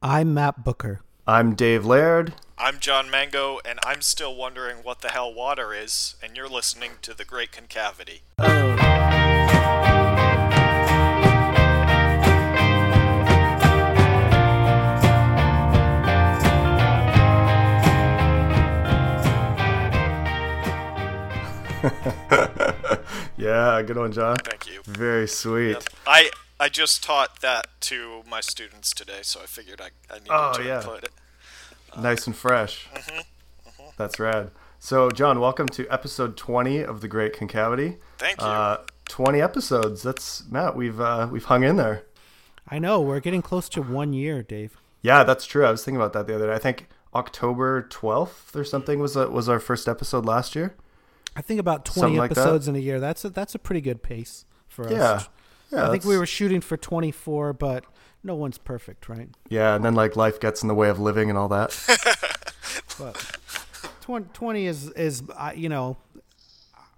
I'm Matt Booker. I'm Dave Laird. I'm John Mango, and I'm still wondering what the hell water is, and you're listening to The Great Concavity. Oh. yeah, good one, John. Thank you. Very sweet. Yep. I I just taught that to my students today, so I figured I, I needed Oh, to yeah. include it. Nice and fresh. Mm-hmm. That's rad. So, John, welcome to episode 20 of The Great Concavity. Thank you. Uh, 20 episodes. That's Matt. We've uh, we've hung in there. I know we're getting close to one year, Dave. Yeah, that's true. I was thinking about that the other day. I think October 12th or something was uh was our first episode last year. I think about twenty Something like episodes in a year. That's a that's a pretty good pace for us. Yeah. Yeah, I think we were shooting for twenty four, but no one's perfect, right? Yeah, and then like life gets in the way of living and all that. But 20, 20 is is uh, you know,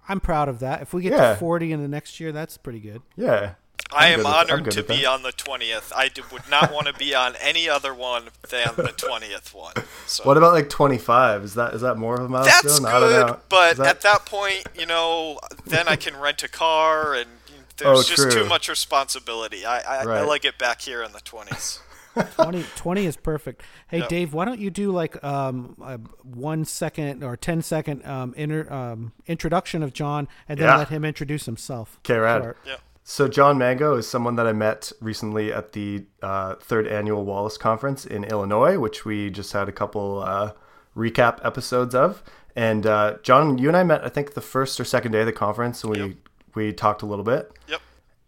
I'm proud of that. If we get Yeah. to forty in the next year, that's pretty good. Yeah. I I'm am I'm honored to be that. on the 20th. I d- would not want to be on any other one than the 20th one. So What about like 25? Is that is that more of a milestone? that's I don't good, know. but that- at that point, you know, then I can rent a car, and there's Oh, just true. too much responsibility. I I, I like it back here in the 20s. 20, 20 is perfect. Hey, Yep. Dave, why don't you do like um, a one second or 10 second um, inter, um, introduction of John and then Yeah. let him introduce himself? Okay, right. Sure. Yeah. So John Mango is someone that I met recently at the uh, third annual Wallace Conference in Illinois, which we just had a couple uh, recap episodes of. And uh, John, you and I met, I think, the first or second day of the conference, and we Yep. We talked a little bit. Yep.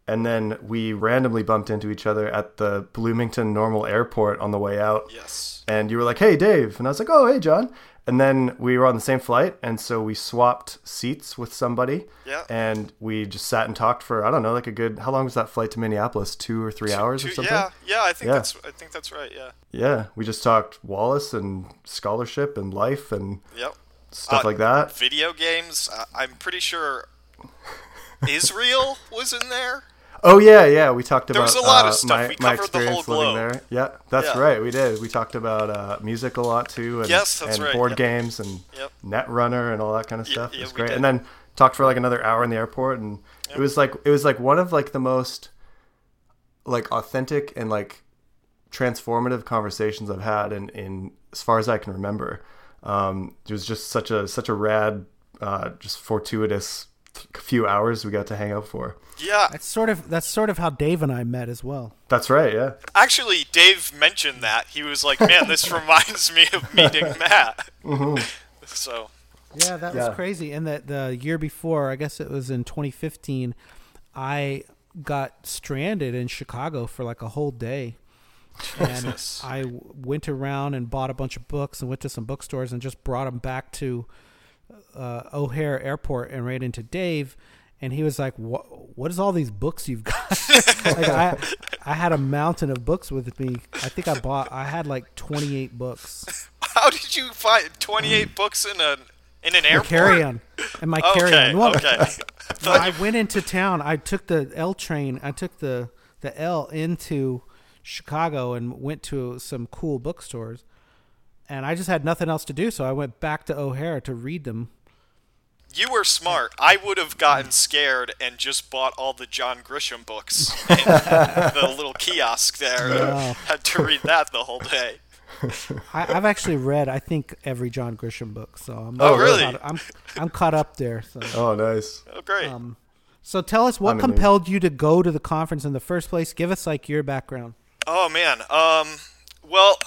And then we randomly bumped into each other at the Bloomington Normal Airport on the way out. Yes. and you were like, "Hey, Dave," and I was like, "Oh, hey, John." And then we were on the same flight, and so we swapped seats with somebody. Yeah. And we just sat and talked for I don't know, like a good. How long was that flight to Minneapolis? Two or three hours or something. Yeah, yeah, I think Yeah. that's I think that's right. Yeah. Yeah, we just talked Wallace and scholarship and life and Yep. stuff Uh, like that. Video games. I'm pretty sure Israel was in there. Oh yeah, yeah. We talked about There was a lot of uh, stuff. My, We covered the whole experience living globe. there. Yeah, that's Yeah. right. We did. We talked about uh, music a lot too, and, Yes, that's and right, board yep. games and Yep. Netrunner and all that kind of stuff. it was great. And then talked for like another hour in the airport, and it was like it was like one of like the most like authentic and like transformative conversations I've had in, in as far as I can remember. Um, it was just such a such a rad, uh, just fortuitous few hours we got to hang out for. Yeah. That's sort of that's sort of how Dave and I met as well. That's right. Yeah. Actually, Dave mentioned that. He was like, "Man, this reminds me of meeting Matt." Mm-hmm. So, Yeah, that Yeah. was crazy. And that the year before, I guess it was in 2015, I got stranded in Chicago for like a whole day. And Jesus. I w- went around and bought a bunch of books and went to some bookstores and just brought them back to uh, O'Hare Airport and ran into Dave. And he was like, "What? What is all these books you've got?" like I, I had a mountain of books with me. I think I bought. I had like 28 books. how did you find 28 books in a in an airport? Carry on, and my carry Okay. on. Well, Okay. No, I went into town. I took the L train. I took the the L into Chicago and went to some cool bookstores. And I just had nothing else to do, so I went back to O'Hare to read them. You were smart. I would have gotten scared and just bought all the John Grisham books in the little kiosk there. Wow. Had to read that the whole day. I, I've actually read, I think, every John Grisham book, so I'm Oh, really? Caught, I'm I'm caught up there. So. Oh, nice. Oh, great. Um, so tell us what I'm compelled you to go to the conference in the first place. Give us like your background. Oh man. Um. Well,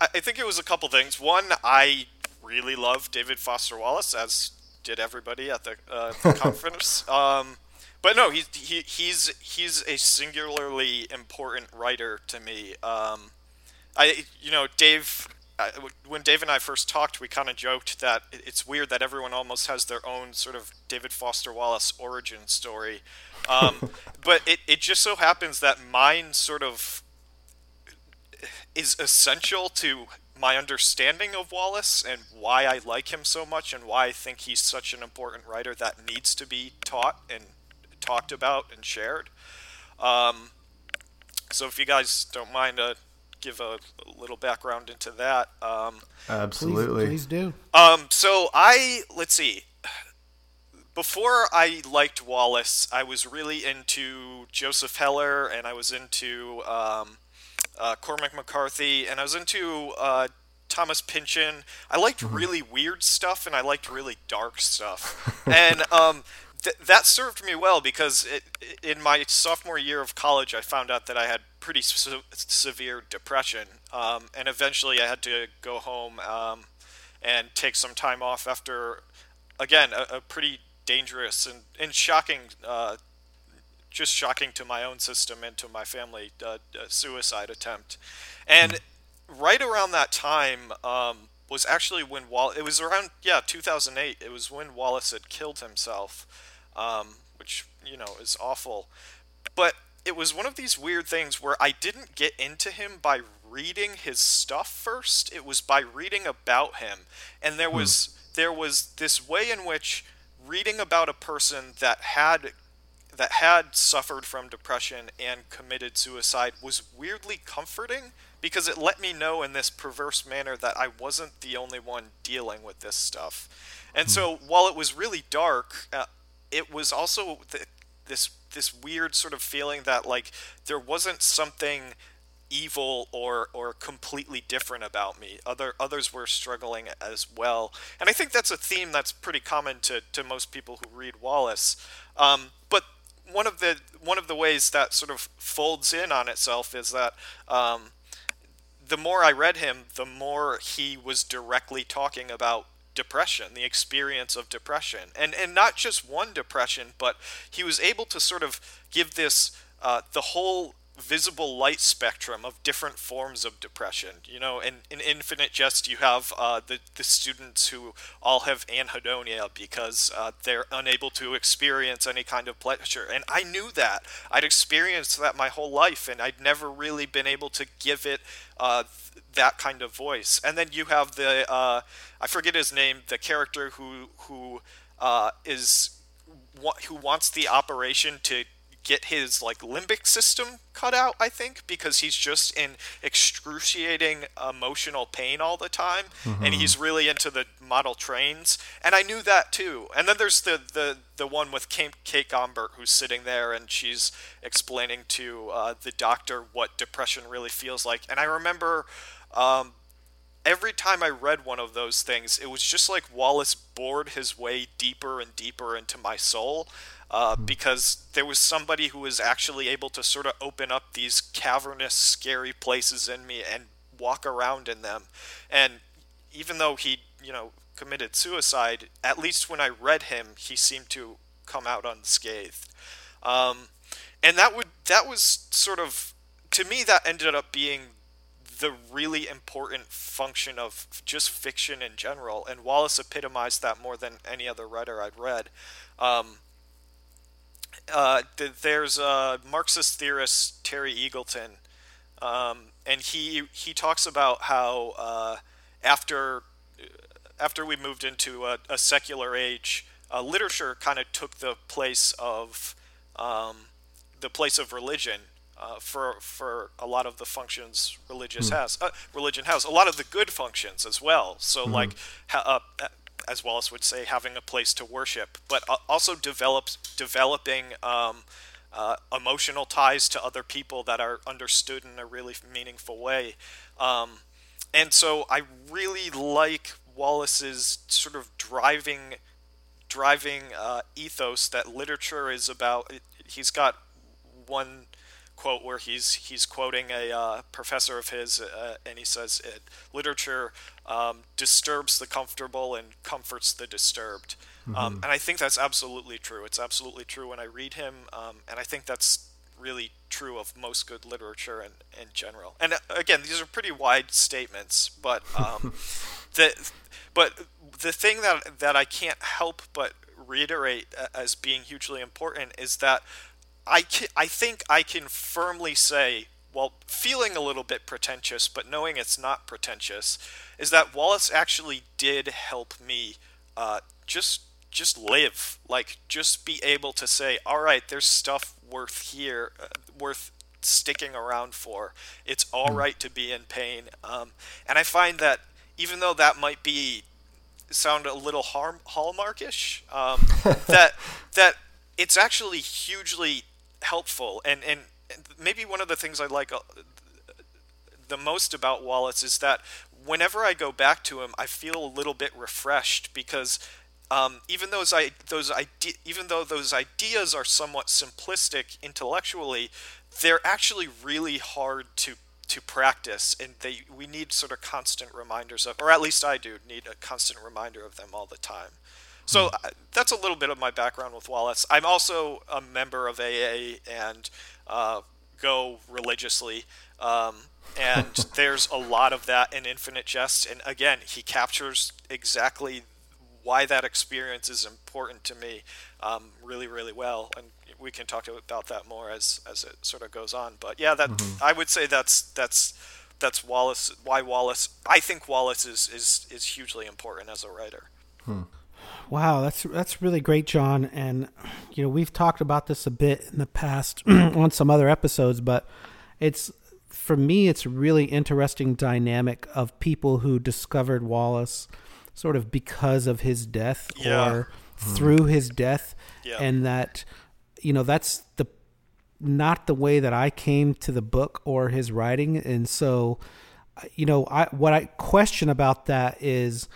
I, think it was a couple things. One, I really love David Foster Wallace, as did everybody at the, uh, conference. Um. But no, he's he, he's he's a singularly important writer to me. Um, I you know Dave. Uh, when Dave and I first talked, we kind of joked that it's weird that everyone almost has their own sort of David Foster Wallace origin story. Um, but it, it just so happens that mine sort of is essential to my understanding of Wallace and why I like him so much and why I think he's such an important writer that needs to be taught and talked about and shared. Um, so if you guys don't mind, uh, give a, a little background into that. Um, Absolutely. Please, please do. um, so I let's see. Before I liked Wallace, I was really into Joseph Heller, and I was into um, uh, Cormac McCarthy, and I was into uh, Thomas Pynchon. I liked really weird stuff, and I liked really dark stuff, and um, th- that served me well because it, in my sophomore year of college, I found out that I had pretty se- severe depression, um, and eventually I had to go home um, and take some time off after, again, a, a pretty dangerous and, and shocking, uh, just shocking to my own system and to my family, uh, uh, suicide attempt. And right around that time um, was actually when Wallace, it was around, yeah, 2008. It was when Wallace had killed himself, um, which, you know, is awful. But it was one of these weird things where I didn't get into him by reading his stuff first. It was by reading about him. And there was there was this way in which reading about a person that had that had suffered from depression and committed suicide was weirdly comforting because it let me know in this perverse manner that I wasn't the only one dealing with this stuff. And so while it was really dark, uh, it was also th- this this weird sort of feeling that like there wasn't something evil or or completely different about me. Other others were struggling as well, and I think that's a theme that's pretty common to, to most people who read Wallace. Um, but one of the one of the ways that sort of folds in on itself is that um, the more I read him, the more he was directly talking about depression, the experience of depression, and and not just one depression, but he was able to sort of give this uh, the whole visible light spectrum of different forms of depression. You know, in, in Infinite Jest, you have uh, the, the students who all have anhedonia because uh, they're unable to experience any kind of pleasure. And I knew that. I'd experienced that my whole life, and I'd never really been able to give it uh, th- that kind of voice. And then you have the, uh, I forget his name, the character who, who uh, is who wants the operation to get his like limbic system cut out i think because he's just in excruciating emotional pain all the time and he's really into the model trains. And i knew that too. And then there's the the the one with kate, kate gompert who's sitting there and she's explaining to uh, the doctor what depression really feels like. And i remember um, every time I read one of those things, it was just like Wallace bored his way deeper and deeper into my soul. Uh, because there was somebody who was actually able to sort of open up these cavernous, scary places in me and walk around in them. And even though he, you know, committed suicide, at least when I read him, he seemed to come out unscathed. Um, and that would that was sort of to me that ended up being the really important function of just fiction in general, and Wallace epitomized that more than any other writer I'd read. Um, uh, th- there's a Marxist theorist Terry Eagleton, um, and he he talks about how uh, after after we moved into a, a secular age, uh, literature kind of took the place of um, the place of religion uh, for for a lot of the functions religious has uh, religion has a lot of the good functions as well. So like ha- uh, as Wallace would say, having a place to worship, but also develops developing. Um, uh, emotional ties to other people that are understood in a really meaningful way. Um, and so I really like Wallace's sort of driving driving uh, ethos that literature is about. He's got one quote where he's he's quoting a uh, professor of his, uh, and he says, it, "Literature um, disturbs the comfortable and comforts the disturbed." Um, and I think that's absolutely true. It's absolutely true when I read him, um, and I think that's really true of most good literature in, in general. And uh, again, these are pretty wide statements, but um, the but the thing that that I can't help but reiterate as being hugely important is that I can, I think I can firmly say, well, feeling a little bit pretentious, but knowing it's not pretentious, is that Wallace actually did help me uh, just just live, like just be able to say, all right, there's stuff worth here, uh, worth sticking around for. It's all right to be in pain. Um, and I find that even though that might be sound a little harm hallmarkish, um, that that it's actually hugely helpful. And, and maybe one of the things I like uh, the most about Wallace is that whenever I go back to him, I feel a little bit refreshed because um, even those I those ide- even though those ideas are somewhat simplistic intellectually, they're actually really hard to to practice, and they we need sort of constant reminders of, or at least I do need a constant reminder of them all the time. So uh, that's a little bit of my background with Wallace. I'm also a member of AA and uh, go religiously. Um, and there's a lot of that in Infinite Jest. And again, he captures exactly why that experience is important to me um, really, really well. And we can talk about that more as as it sort of goes on. But yeah, that mm-hmm. I would say that's that's that's Wallace. Why Wallace? I think Wallace is is is hugely important as a writer. Hmm. Wow, that's that's really great, John. And you know, we've talked about this a bit in the past on some other episodes, but it's for me, it's a really interesting dynamic of people who discovered Wallace sort of because of his death yeah. or hmm. through his death, yeah. and that you know that's the not the way that I came to the book or his writing, and so you know, I what I question about that is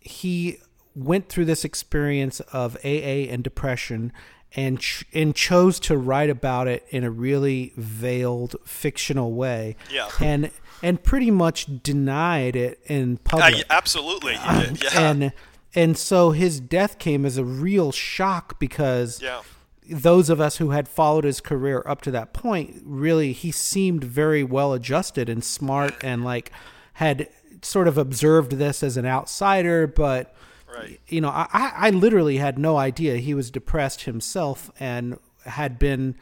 he went through this experience of AA and depression and ch- and chose to write about it in a really veiled fictional way. Yeah. And and pretty much denied it in public. Uh, absolutely. Yeah. And and so his death came as a real shock because yeah. those of us who had followed his career up to that point really he seemed very well adjusted and smart and like had sort of observed this as an outsider but Right. You know, I, I literally had no idea he was depressed himself and had been,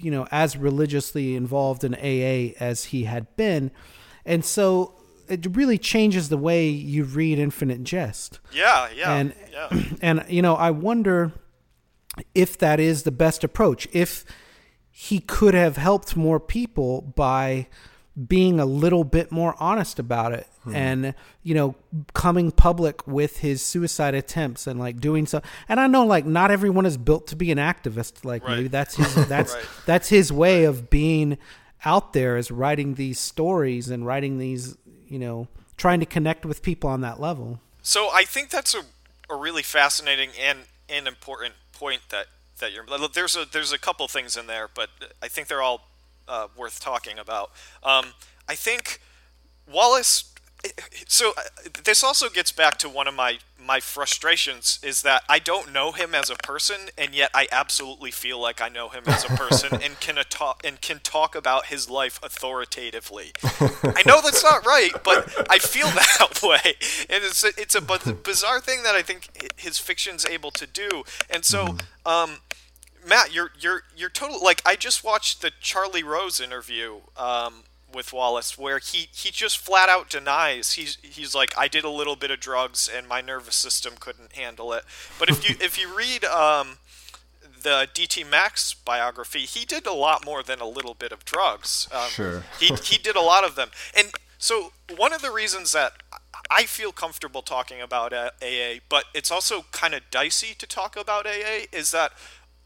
you know, as religiously involved in AA as he had been. And so it really changes the way you read Infinite Jest. Yeah, yeah. And, yeah. and, you know, I wonder if that is the best approach. If he could have helped more people by being a little bit more honest about it hmm. and you know coming public with his suicide attempts and like doing so and i know like not everyone is built to be an activist like right. maybe that's his that's right. that's his way of being out there is writing these stories and writing these you know trying to connect with people on that level so i think that's a, a really fascinating and and important point that that you're there's a there's a couple things in there but i think they're all uh, worth talking about. Um, I think Wallace. So uh, this also gets back to one of my my frustrations is that I don't know him as a person, and yet I absolutely feel like I know him as a person and can talk and can talk about his life authoritatively. I know that's not right, but I feel that way, and it's a, it's a bizarre thing that I think his fiction's able to do. And so, mm-hmm. um, Matt, you're you're you're total like I just watched the Charlie Rose interview um, with Wallace where he he just flat out denies he's he's like I did a little bit of drugs and my nervous system couldn't handle it. But if you if you read um, the DT Max biography, he did a lot more than a little bit of drugs. Um, sure. he he did a lot of them, and so one of the reasons that I feel comfortable talking about AA, but it's also kind of dicey to talk about AA, is that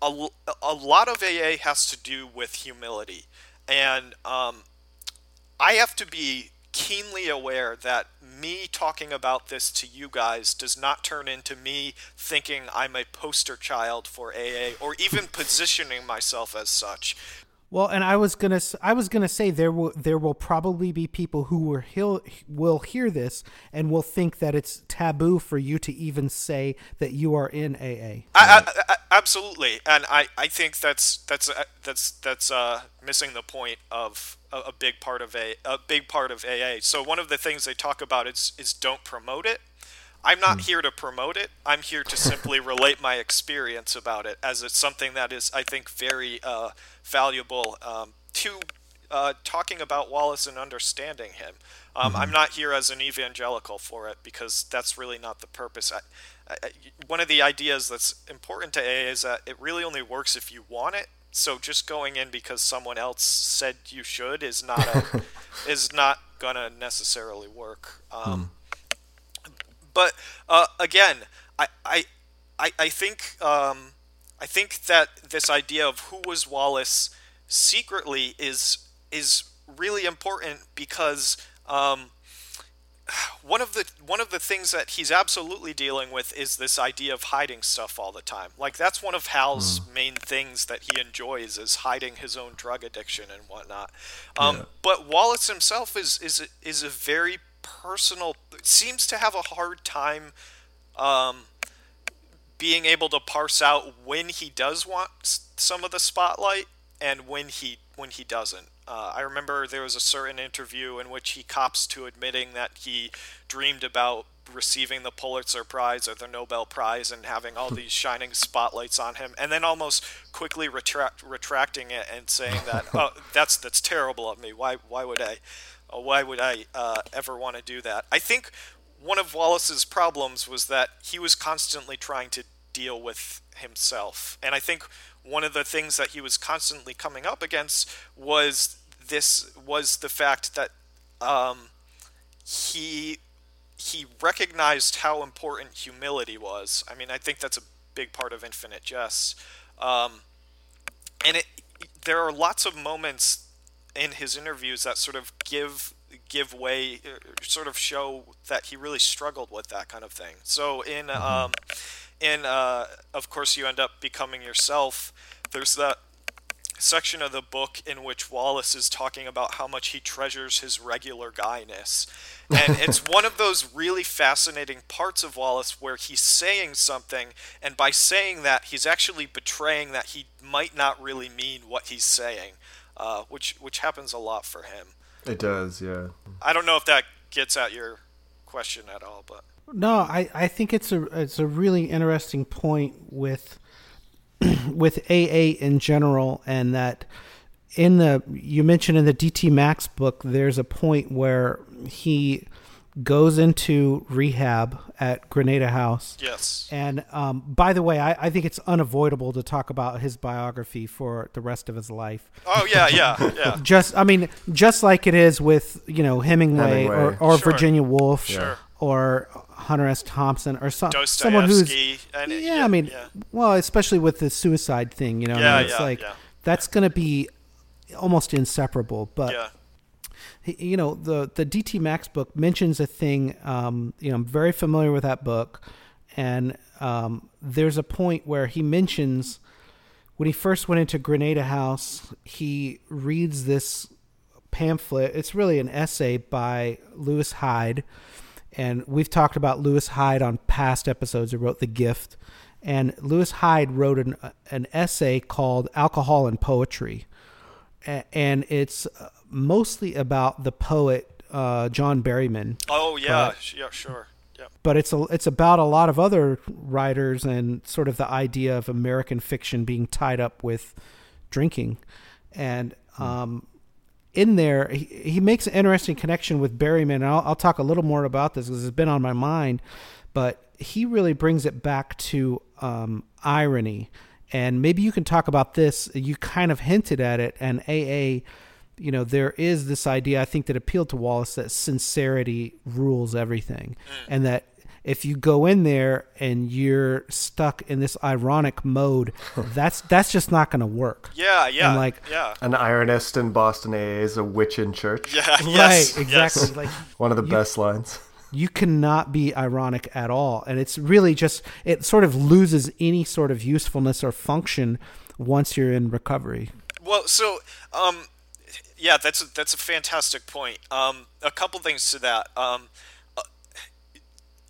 a, a lot of AA has to do with humility. And um, I have to be keenly aware that me talking about this to you guys does not turn into me thinking I'm a poster child for AA or even positioning myself as such. Well, and I was gonna I was gonna say there will there will probably be people who will hear, will hear this and will think that it's taboo for you to even say that you are in AA. I, I, I, absolutely, and I, I think that's that's uh, that's that's uh, missing the point of a, a big part of a a big part of AA. So one of the things they talk about is is don't promote it. I'm not hmm. here to promote it. I'm here to simply relate my experience about it, as it's something that is, I think, very uh, valuable um, to uh, talking about Wallace and understanding him. Um, mm-hmm. I'm not here as an evangelical for it because that's really not the purpose. I, I, one of the ideas that's important to AA is that it really only works if you want it, so just going in because someone else said you should is not a, is not gonna necessarily work. Um, But uh, again, I I I, I think um, I think that this idea of who was Wallace secretly is is really important because um, one of the one of the things that he's absolutely dealing with is this idea of hiding stuff all the time. Like that's one of Hal's main things that he enjoys is hiding his own drug addiction and whatnot. Um, Yeah. But Wallace himself is is is a very personal. Seems to have a hard time um, being able to parse out when he does want some of the spotlight and when he when he doesn't. Uh, I remember there was a certain interview in which he cops to admitting that he dreamed about receiving the Pulitzer Prize or the Nobel Prize and having all these shining spotlights on him, and then almost quickly retract, retracting it and saying that oh, that's that's terrible of me. Why why would I uh, why would I uh, ever want to do that? I think one of Wallace's problems was that he was constantly trying to deal with himself. And I think one of the things that he was constantly coming up against was this was the fact that um, he he recognized how important humility was. I mean, I think that's a big part of Infinite Jest. Um, and it there are lots of moments in his interviews that sort of give give way uh, sort of show that he really struggled with that kind of thing. So in um in uh of course you end up becoming yourself. There's that section of the book in which Wallace is talking about how much he treasures his regular guyness. And it's one of those really fascinating parts of Wallace where he's saying something, and by saying that, he's actually betraying that he might not really mean what he's saying, uh, which which happens a lot for him. It does, yeah. I don't know if that gets at your question at all, but No, I, I think it's a it's a really interesting point with with AA in general, and that in the you mentioned in the DT Max book, there's a point where he goes into rehab at Granada House. yes, And um, by the way, I, I think it's unavoidable to talk about his biography for the rest of his life. oh yeah, yeah, yeah, Just, I mean, just like it is with you know Hemingway, or, Hemingway. or Sure. Virginia Woolf, Sure. or Hunter S. Thompson, or some someone who's Dostoevsky, and yeah, I mean, yeah. well, especially with the suicide thing, you know, I Yeah, mean, it's yeah, like yeah. that's going to be almost inseparable. But yeah. he- you know, the the DT Max book mentions a thing. Um, you know, I'm very familiar with that book, and um, there's a point where he mentions when he first went into Granada House, he reads this pamphlet. It's really an essay by Lewis Hyde, and we've talked about Lewis Hyde on past episodes. He wrote The Gift, and Lewis Hyde wrote an an essay called Alcohol and Poetry, and it's uh, mostly about the poet uh, John Berryman Oh yeah, But- yeah, sure, yeah. but it's a, it's about a lot of other writers and sort of the idea of American fiction being tied up with drinking, and um, in there he, he makes an interesting connection with Berryman. And I'll, I'll talk a little more about this because it's been on my mind, but he really brings it back to um, irony, and maybe you can talk about this. You kind of hinted at it, and AA you know there is this idea i think that appealed to wallace that sincerity rules everything. And that if you go in there and you're stuck in this ironic mode that's that's just not going to work. Yeah, yeah, And, like- yeah, An ironist in Boston AA is a witch in church. yeah, yes, right exactly. Yes. like One of the best lines. you cannot be ironic at all. And it's really just it sort of loses any sort of usefulness or function once you're in recovery. Well, so um, yeah, that's a, that's a fantastic point. Um, a couple things to that. Um, uh,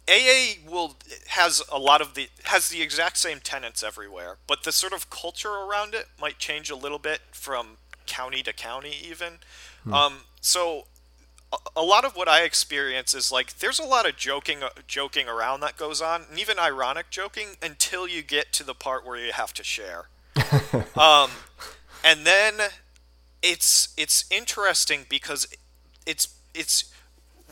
AA will has a lot of the has the exact same tenets everywhere, but the sort of culture around it might change a little bit from county to county, even. Um, so a, a lot of what I experience is like there's a lot of joking joking around that goes on, and even ironic joking until you get to the part where you have to share. um, and then it's it's interesting because it's it's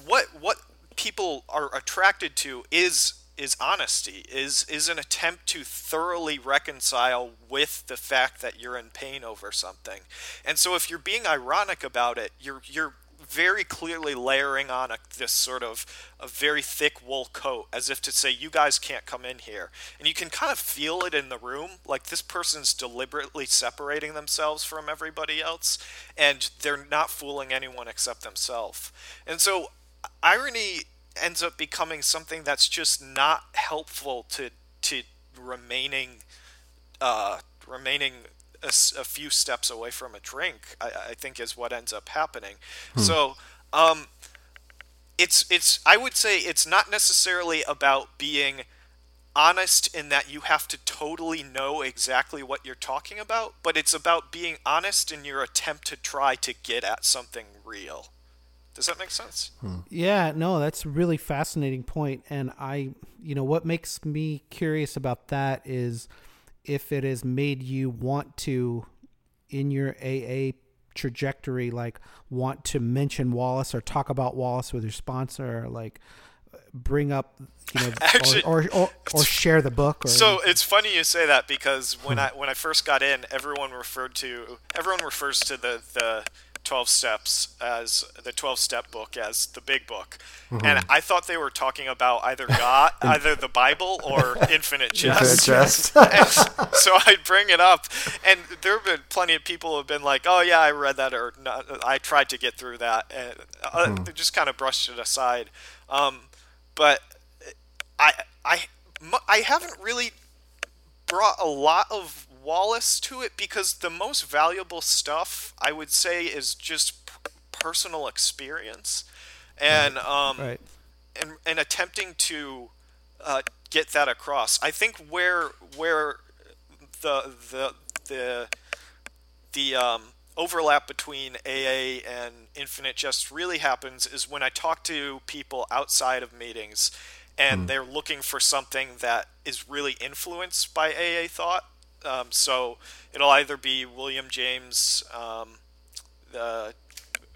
what what people are attracted to is is honesty is is an attempt to thoroughly reconcile with the fact that you're in pain over something. And so if you're being ironic about it you're you're very clearly layering on a, this sort of a very thick wool coat as if to say you guys can't come in here. And you can kind of feel it in the room. Like this person's deliberately separating themselves from everybody else and they're not fooling anyone except themselves. And so irony ends up becoming something that's just not helpful to to remaining uh, remaining a, a, few steps away from a drink. I, I think is what ends up happening. Hmm. So. Um, it's it's I would say it's not necessarily about being honest in that you have to totally know exactly what you're talking about, but it's about being honest in your attempt to try to get at something real. Does that make sense? Hmm. Yeah, no, that's a really fascinating. And I, you know, what makes me curious about that is if it has made you want to, in your AA trajectory, like want to mention Wallace or talk about Wallace with your sponsor, or like bring up, you know, Actually, or, or, or, or, share the book. Or so it's funny you say that because when hmm. I when I first got in, everyone referred to everyone refers to the the 12 steps as the 12 step book as the big book mm-hmm. and i thought they were talking about either god either the bible or infinite jest, infinite so i'd bring it up and there have been plenty of people who have been like oh yeah i read that or i tried to get through that and uh, mm-hmm. they just kind of brushed it aside um, but i i i haven't really brought a lot of Wallace to it because the most valuable stuff I would say is just p- personal experience, and um, right. and and attempting to uh, get that across. I think where where the the the the um, overlap between AA and Infinite Jest really happens is when I talk to people outside of meetings and mm. they're looking for something that is really influenced by AA thought um, so it'll either be William James, um, the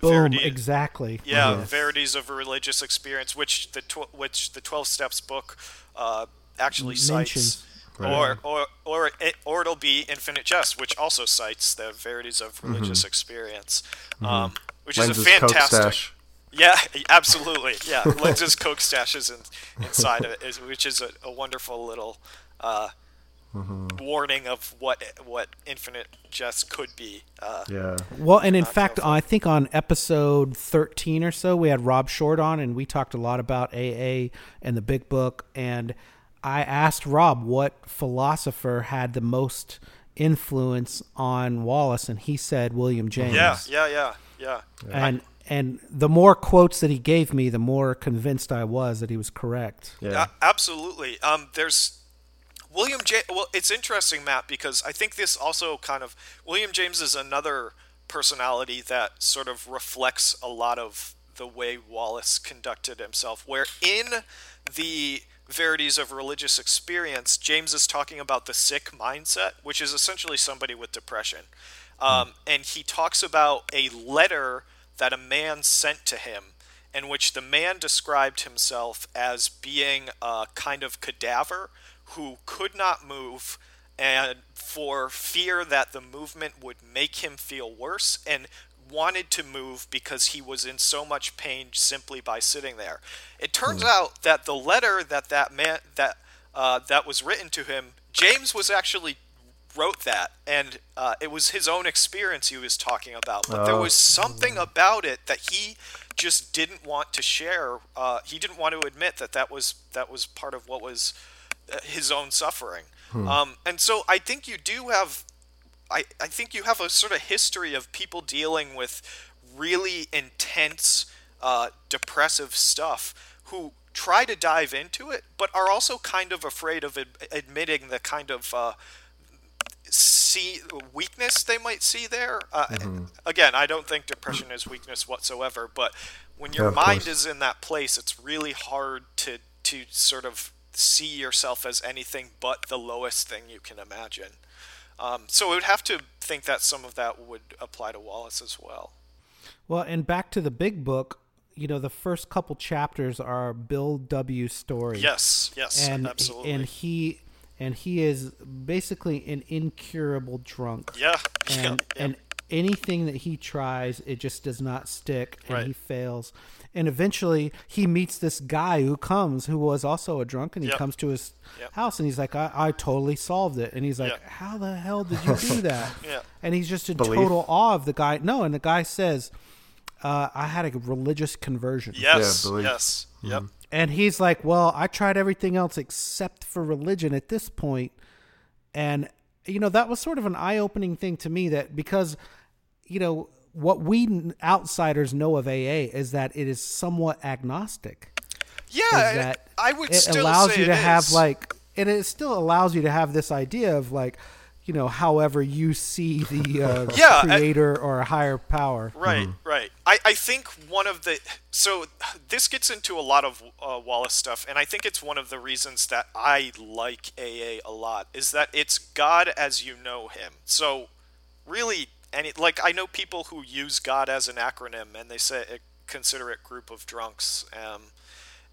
Boom, Verity, exactly. Yeah, yes. Varieties of a Religious Experience, which the tw- which the Twelve Steps book uh, actually Mentions. cites. Right. Or, or, or, it, or it'll be Infinite Jest, which also cites the varieties of mm-hmm. religious mm-hmm. experience, mm-hmm. Um, which Lenz's is a fantastic. Yeah, absolutely. Yeah, Lenz's Coke stashes in, inside of it, which is a, a wonderful little uh, mm-hmm. warning of what what Infinite Jest could be. Uh, yeah. Well, and in fact, I think on episode thirteen or so, we had Rob Short on, and we talked a lot about AA and the Big Book. And I asked Rob what philosopher had the most influence on Wallace, and he said William James. Yeah, yeah, yeah, yeah. And and the more quotes that he gave me, the more convinced I was that he was correct. Yeah, uh, absolutely. Um, there's William James. Well, it's interesting, Matt, because I think this also kind of William James is another personality that sort of reflects a lot of the way Wallace conducted himself. Where in the Varieties of Religious Experience, James is talking about the sick mindset, which is essentially somebody with depression. Um, mm. And he talks about a letter that a man sent to him in which the man described himself as being a kind of cadaver who could not move and for fear that the movement would make him feel worse and wanted to move because he was in so much pain simply by sitting there. It turns mm. out that the letter that that man that uh, that was written to him, James was actually wrote that, and uh, it was his own experience he was talking about. But oh. there was something about it that he just didn't want to share. Uh, he didn't want to admit that that was that was part of what was his own suffering. Hmm. Um, and so I think you do have, I, I think you have a sort of history of people dealing with really intense, uh, depressive stuff who try to dive into it, but are also kind of afraid of ad- admitting the kind of uh, see weakness they might see there. Uh, mm-hmm. Again, I don't think depression is weakness whatsoever, but when your yeah, mind course. is in that place, it's really hard to to sort of see yourself as anything but the lowest thing you can imagine. Um, so we would have to think that some of that would apply to Wallace as well. Well, and back to the big book, you know the first couple chapters are Bill W.'s story. Yes, yes, and absolutely. and he and he is basically an incurable drunk. yeah, and yeah, yeah. and anything that he tries, it just does not stick, and Right. he fails. And eventually, he meets this guy who comes, who was also a drunk, and he Yep. comes to his Yep. house, and he's like, I, "I totally solved it." And he's like, Yeah. "How the hell did you do that?" Yeah. And he's just in Belief. total awe of the guy. No, and the guy says, uh, "I had a religious conversion." yes, Yeah, belief. yes, yep. And he's like, "Well, I tried everything else except for religion at this point." And you know, that was sort of an eye-opening thing to me that because you know, what we outsiders know of AA is that it is somewhat agnostic. Yeah, Is I- that I would it still allows say you to have is. like and it still allows you to have this idea of like you know, however you see the uh, Yeah, I- creator or a higher power. Right, right. I, I think one of the so this gets into a lot of uh, Wallace stuff, and I think it's one of the reasons that I like AA a lot is that it's God as you know Him. So really, any like I know people who use God as an acronym, and they say it, consider it group of drunks, um,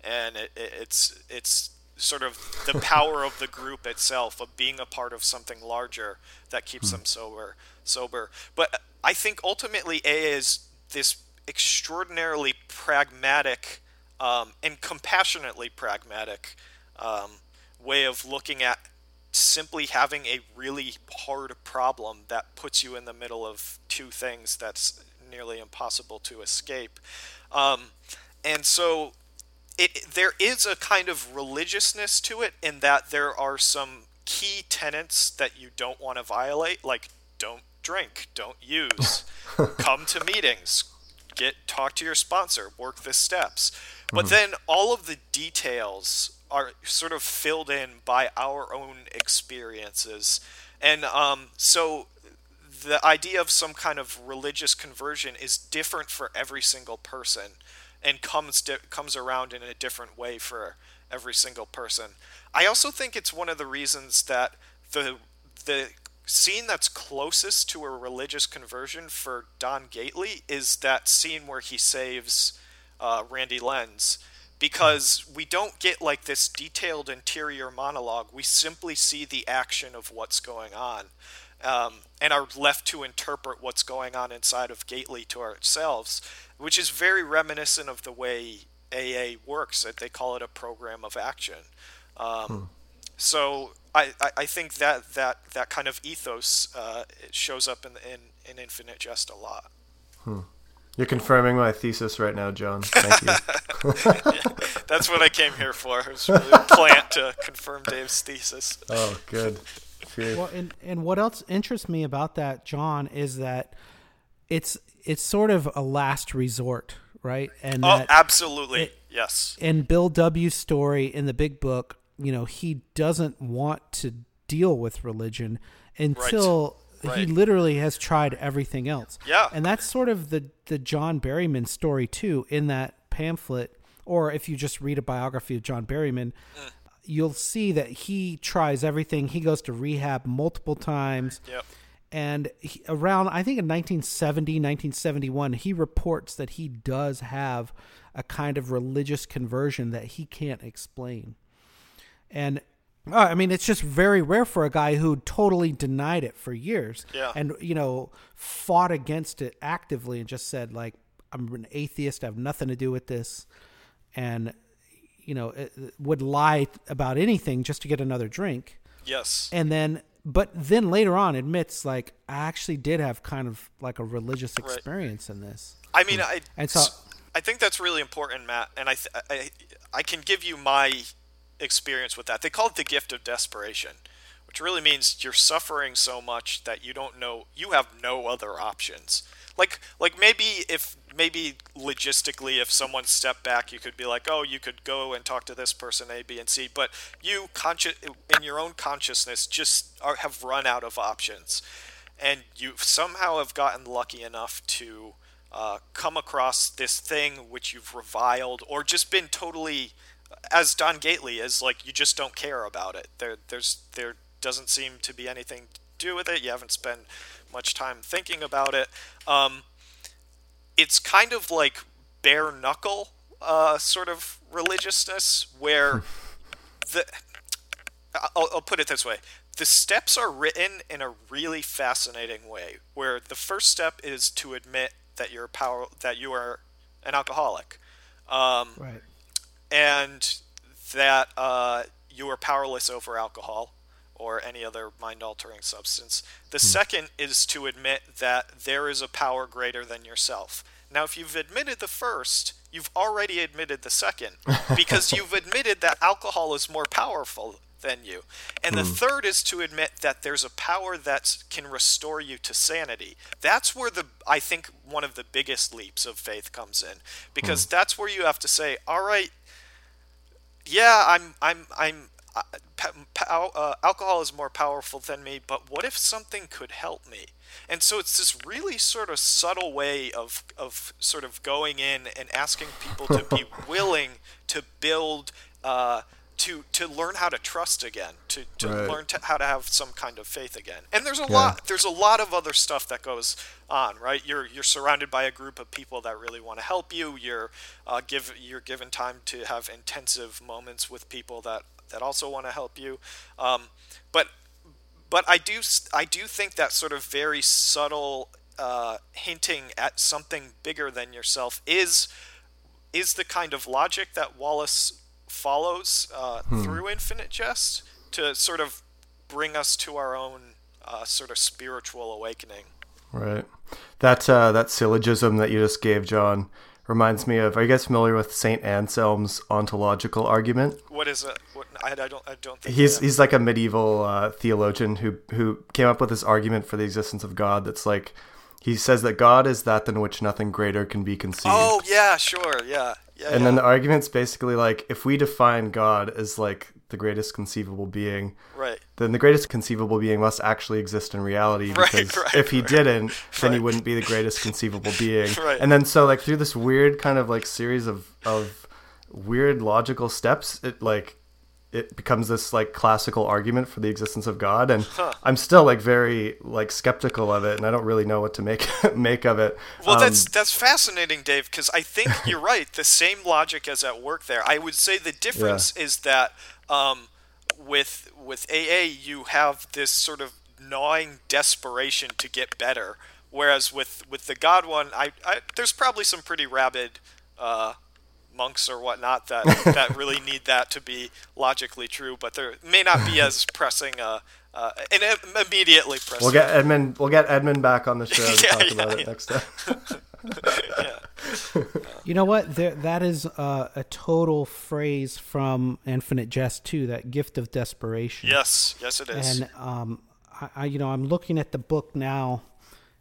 and it, it, it's it's sort of the power of the group itself of being a part of something larger that keeps them sober sober. But i think ultimately aa is this extraordinarily pragmatic um, and compassionately pragmatic um, way of looking at simply having a really hard problem that puts you in the middle of two things that's nearly impossible to escape. Um, and so it there is a kind of religiousness to it in that there are some key tenets that you don't want to violate like don't drink don't use come to meetings get talk to your sponsor work the steps. But then all of the details are sort of filled in by our own experiences and um, so the idea of some kind of religious conversion is different for every single person and comes di- comes around in a different way for every single person. I also think it's one of the reasons that the the scene that's closest to a religious conversion for Don Gately is that scene where he saves uh, Randy Lenz because we don't get like this detailed interior monologue. We simply see the action of what's going on um, and are left to interpret what's going on inside of Gately to ourselves, which is very reminiscent of the way AA works. That they call it a program of action. Um, So I, I, I think that, that that kind of ethos uh, it shows up in, in in Infinite Jest a lot. You're confirming my thesis right now, John. Thank you. That's what I came here for. It was really a plant to confirm Dave's thesis. oh, good. Phew. Well, and and what else interests me about that, John, is that it's it's sort of a last resort, right? And Oh, absolutely. it- yes. in Bill W.'s story in the Big Book, you know, he doesn't want to deal with religion until he Right. literally has tried everything else. Yeah. and that's sort of the the John Berryman story too. In that pamphlet, or if you just read a biography of John Berryman, Mm. you'll see that he tries everything. He goes to rehab multiple times. Yep. And he, around, I think in 1970, 1971, he reports that he does have a kind of religious conversion that he can't explain. And Uh, I mean, it's just very rare for a guy who totally denied it for years. Yeah. And, you know, fought against it actively and just said, like, I'm an atheist. I have nothing to do with this. And, you know, would lie about anything just to get another drink Yes. and then but then later on admits like i actually did have kind of like a religious Right. experience in this I mean, hmm. I And so- I think that's really important, Matt, and I, th- I I can give you my experience with that. They call it the gift of desperation, which really means you're suffering so much that you don't know you have no other options. Like like maybe if maybe logistically if someone stepped back you could be like oh you could go and talk to this person A B and C but you conscious in your own consciousness just are, have run out of options and you somehow have gotten lucky enough to uh, come across this thing which you've reviled or just been totally as Don Gately is like you just don't care about it. There there's there doesn't seem to be anything to do with it. You haven't spent much time thinking about it. Um, it's kind of like bare knuckle uh, sort of religiousness where the I'll, I'll put it this way. The steps are written in a really fascinating way where the first step is to admit that you're power that you are an alcoholic. Um, Right. And that uh, you are powerless over alcohol or any other mind altering substance. The hmm. second is to admit that there is a power greater than yourself. Now, if you've admitted the first, you've already admitted the second because you've admitted that alcohol is more powerful than you. And the hmm. third is to admit that there's a power that can restore you to sanity. That's where the I think one of the biggest leaps of faith comes in because hmm. that's where you have to say, "All right, yeah, I'm I'm I'm uh, uh, alcohol is more powerful than me, but what if something could help me? And so it's this really sort of subtle way of of sort of going in and asking people to be willing to build uh, to to learn how to trust again, to, to Right. learn to, how to have some kind of faith again. And there's a lot there's a lot of other stuff that goes on, right? You're you're surrounded by a group of people that really want to help you. You're uh, give you're given time to have intensive moments with people that that also want to help you. Um, but but I do I do think that sort of very subtle uh, hinting at something bigger than yourself is is the kind of logic that Wallace follows uh, through Infinite Jest to sort of bring us to our own uh, sort of spiritual awakening. Right. That uh, that syllogism that you just gave, John, reminds me of. Are you guys familiar with Saint Anselm's ontological argument? What is it? What, I, I don't I don't think He's he's like a medieval uh, theologian who who came up with this argument for the existence of God. That's like he says that God is that than which nothing greater can be conceived. Oh yeah, sure, yeah, yeah. and yeah. then the argument's basically like if we define God as like the greatest conceivable being, right. then the greatest conceivable being must actually exist in reality Right, because right, if he right. didn't then he wouldn't be the greatest conceivable being Right. and then so like through this weird kind of like series of of weird logical steps it like it becomes this like classical argument for the existence of god and i'm still like very like skeptical of it and i don't really know what to make make of it Well, Um, that's that's fascinating, Dave, because I think you're right. The same logic is at work there. I would say the difference is that um, with with AA, you have this sort of gnawing desperation to get better, whereas with with the God one, I, I there's probably some pretty rabid. Uh, monks or whatnot that that really need that to be logically true, but there may not be as pressing uh, uh, and immediately pressing. we'll get edmund we'll get edmund back on the show to Yeah, talk yeah, about it next time yeah. You know what? There, that is uh, a total phrase from Infinite Jest too. That gift of desperation. Yes, yes, it is. And um, I, I, you know, I'm looking at the book now,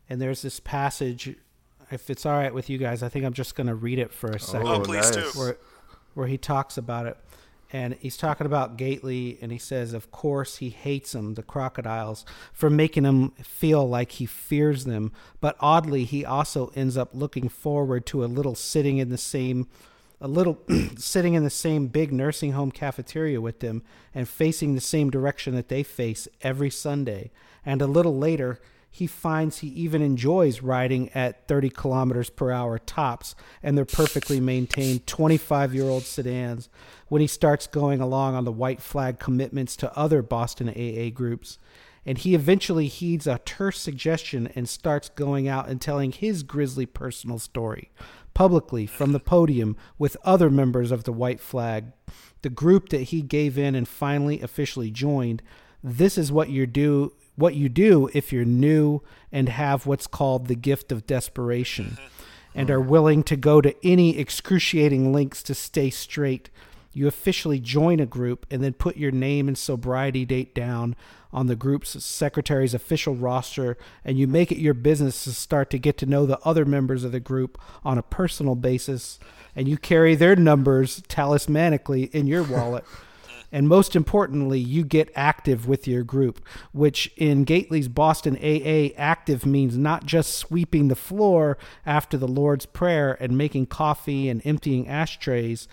and there's this passage. If it's all right with you guys, I think I'm just going to read it for a oh, second. Oh, please do. where where he talks about it. And he's talking about Gately, and he says, of course, he hates them, the crocodiles, for making him feel like he fears them. But oddly, he also ends up looking forward to a little sitting in the same, a little sitting in the same big nursing home cafeteria with them and facing the same direction that they face every Sunday. And a little later, he finds he even enjoys riding at 30 kilometers per hour tops and their perfectly maintained 25 year old sedans when he starts going along on the white flag commitments to other Boston AA groups. And he eventually heeds a terse suggestion and starts going out and telling his grisly personal story publicly from the podium with other members of the white flag, the group that he gave in and finally officially joined. This is what you do what you do if you're new and have what's called the gift of desperation and are willing to go to any excruciating lengths to stay straight. You officially join a group and then put your name and sobriety date down on the group's secretary's official roster, and you make it your business to start to get to know the other members of the group on a personal basis, and you carry their numbers talismanically in your wallet. And most importantly, you get active with your group, which in Gately's Boston AA, active means not just sweeping the floor after the Lord's Prayer and making coffee and emptying ashtrays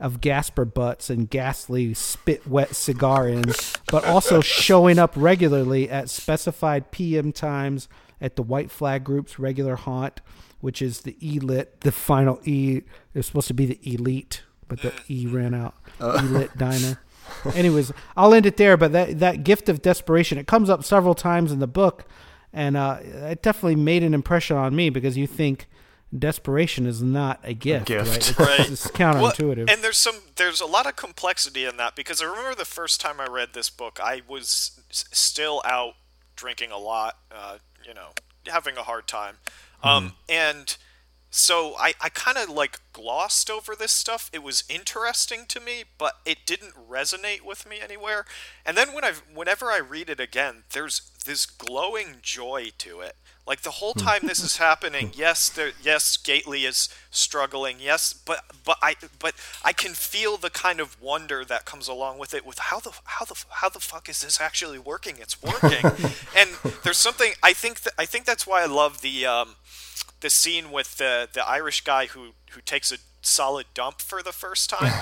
of Gasper butts and ghastly spit wet cigar ends, but also showing up regularly at specified PM times at the White Flag Group's regular haunt, which is the elit. The final E It was supposed to be the elite, but the E ran out. Uh, elit diner. Anyways, I'll end it there. But that that gift of desperation it comes up several times in the book, and uh, it definitely made an impression on me because you think desperation is not a gift, gift. right? It's, Right. it's Well, counterintuitive. and there's some there's a lot of complexity in that because I remember the first time I read this book, I was still out drinking a lot, uh, you know, having a hard time, um, and so I, I kind of like glossed over this stuff. It was interesting to me, but it didn't resonate with me anywhere. And then when I whenever I read it again, there's this glowing joy to it. Like the whole time this is happening, yes, there, yes, Gately is struggling, yes, but but I but I can feel the kind of wonder that comes along with it. With how the how the how the fuck is this actually working? It's working, and there's something I think that I think that's why I love the um, the scene with the the Irish guy who who takes a solid dump for the first time,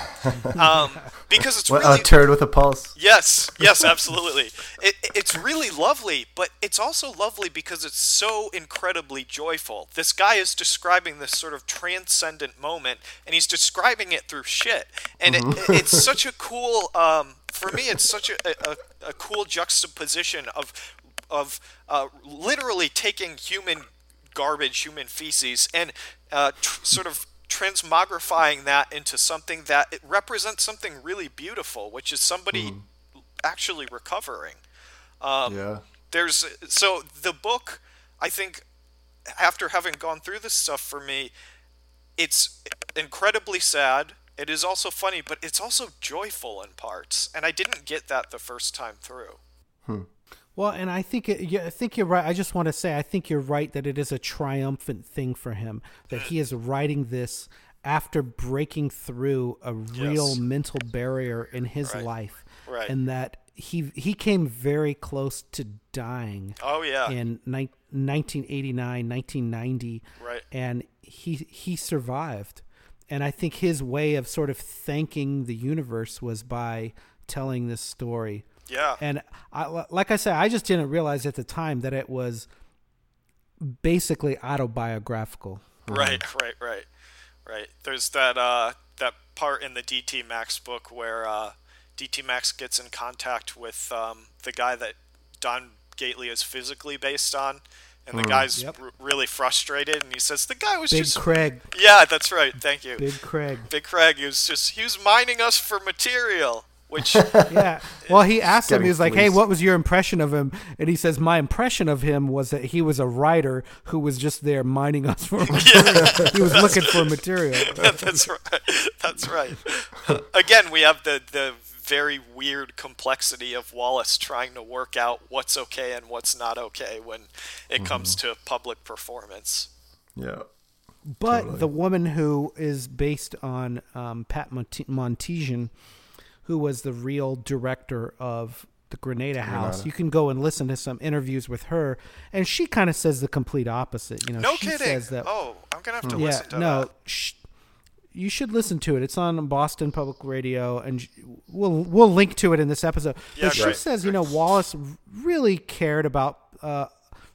um, because it's really a turd with a pulse. Yes, yes, absolutely. It, it's really lovely, but it's also lovely because it's so incredibly joyful. This guy is describing this sort of transcendent moment, and he's describing it through shit. And it, it's such a cool, um, for me, it's such a, a, a cool juxtaposition of of uh, literally taking human garbage, human feces, and uh, tr- sort of transmogrifying that into something that it represents something really beautiful, which is somebody actually recovering. Um, yeah. There's so the book. I think after having gone through this stuff for me, it's incredibly sad. It is also funny, but it's also joyful in parts, and I didn't get that the first time through. Well, and I think it, yeah, I think you're right. I just want to say I think you're right that it is a triumphant thing for him that he is writing this after breaking through a real Yes. mental barrier in his Right. life, Right. and that he he came very close to dying Oh yeah, in ni- 1989, 1990, Right. and he he survived. And I think his way of sort of thanking the universe was by telling this story. Yeah. And I, like I said, I just didn't realize at the time that it was basically autobiographical. Right, right, right, right. There's that uh, that part in the DT Max book where uh, DT Max gets in contact with um, the guy that Don Gately is physically based on, and the guy's Yep. r- really frustrated, and he says the guy was Big just Craig, yeah, that's right. Thank you, Big Craig. Big Craig. He was just he was mining us for material, which Yeah. Well, he asked him. He was like, "Hey, what was your impression of him?" And he says, "My impression of him was that he was a writer who was just there mining us for material. he was looking for material." that's right. That's right. Again, we have the the very weird complexity of Wallace trying to work out what's okay and what's not okay when it comes to public performance. Yeah. But Totally. the woman who is based on um, Pat Mont- Montesian, who was the real director of the Granada House, Granada. you can go and listen to some interviews with her, and she kind of says the complete opposite. You know, No she kidding. says that oh, I'm gonna have to yeah, listen to no, that. sh- you should listen to it. It's on Boston Public Radio, and sh- we'll we'll link to it in this episode. Yeah, but she great, says, you know, Wallace really cared about uh,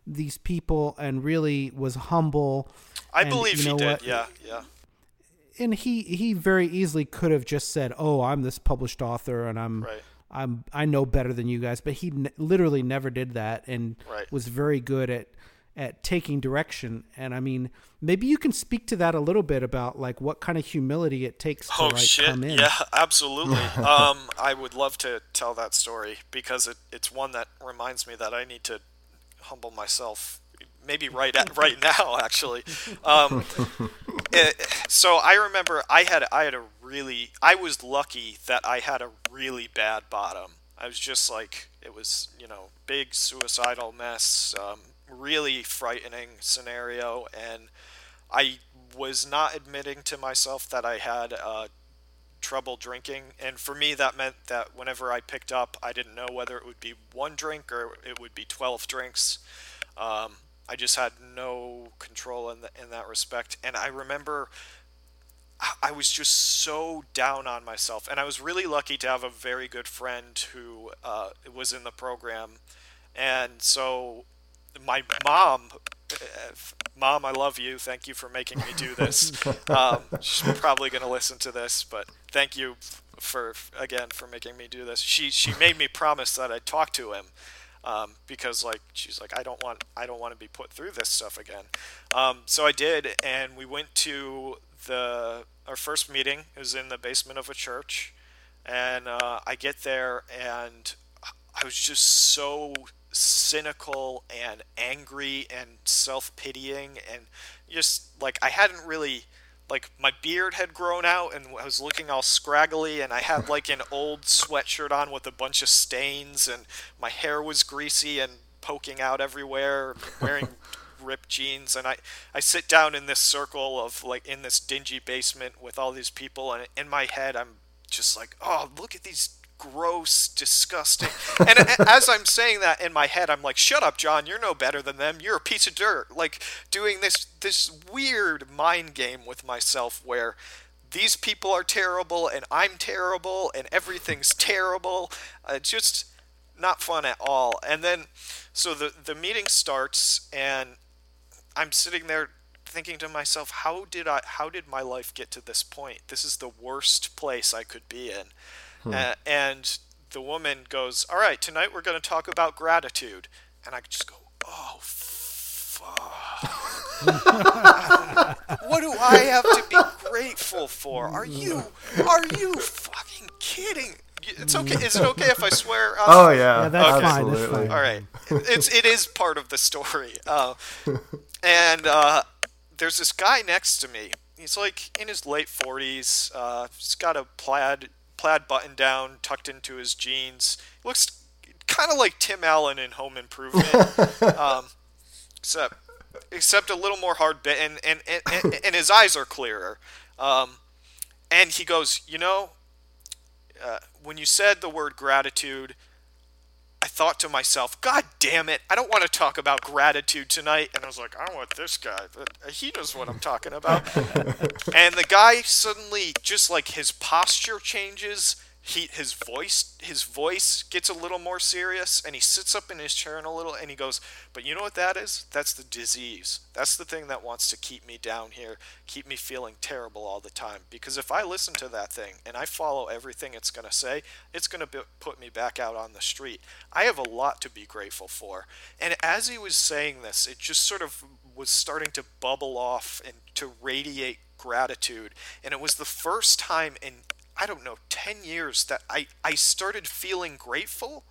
these people and really was humble. I and believe you he know did. what? Yeah, yeah. And he he very easily could have just said, "Oh, I'm this published author, and I'm Right. I'm I know better than you guys." But he n- literally never did that, and Right. was very good at at taking direction. And I mean, maybe you can speak to that a little bit about like what kind of humility it takes to Oh like shit! come in. Yeah, absolutely. um, I would love to tell that story because it, it's one that reminds me that I need to humble myself. Maybe right at, right now, actually. Um, it- so I remember I had I had a really I was lucky that I had a really bad bottom. I was just like it was you know big suicidal mess, um, really frightening scenario, and I was not admitting to myself that I had uh, trouble drinking, and for me that meant that whenever I picked up, I didn't know whether it would be one drink or it would be twelve drinks. Um, I just had no control in, the, in that respect, and I remember I- was just so down on myself, and I was really lucky to have a very good friend who uh, was in the program, and so my mom uh, Mom, I love you. Thank you for making me do this. um, she's probably going to listen to this, but thank you for again for making me do this. She she made me promise that I'd talk to him. Um, because like she's like I don't want I don't want to be put through this stuff again. Um, so I did, and we went to the our first meeting. It was in the basement of a church, and uh, I get there and I was just so cynical and angry and self-pitying and just like I hadn't really like my beard had grown out and I was looking all scraggly and I had like an old sweatshirt on with a bunch of stains and my hair was greasy and poking out everywhere wearing ripped jeans. And I I sit down in this circle of like in this dingy basement with all these people and in my head I'm just like oh look at these gross, disgusting. And as I'm saying that in my head, I'm like, "Shut up, John. You're no better than them. You're a piece of dirt." Like doing this this weird mind game with myself where these people are terrible and I'm terrible and everything's terrible. Uh, just not fun at all. And then so the the meeting starts and I'm sitting there thinking to myself, how did I how did my life get to this point? This is the worst place I could be in. Hmm. Uh, and the woman goes, All right, tonight we're going to talk about gratitude. And I just go, Oh, fuck. what do I have to be grateful for? Are you, are you fucking kidding? It's okay. Is it okay if I swear? oh yeah, yeah that's, okay. fine, that's fine. All right, it's it is part of the story. Uh, and uh, there's this guy next to me. He's like in his late forties. Uh, he's got a plaid plaid button down tucked into his jeans. Looks kind of like Tim Allen in Home Improvement, um, except except a little more hard bit, and and, and, and his eyes are clearer. Um, and he goes, you know, uh, when you said the word gratitude, thought to myself, God damn it, I don't want to talk about gratitude tonight. And I was like, I want this guy. He knows what I'm talking about. and the guy suddenly, just like his posture changes, he his voice his voice gets a little more serious and he sits up in his chair and a little and he goes but you know what that is? That's the disease. That's the thing that wants to keep me down here keep me feeling terrible all the time. Because if i listen to that thing and i follow everything it's going to say it's going to put me back out on the street. I have a lot to be grateful for. And as he was saying this it just sort of was starting to bubble off and to radiate gratitude. And it was the first time in I don't know, 10 years that I, I started feeling grateful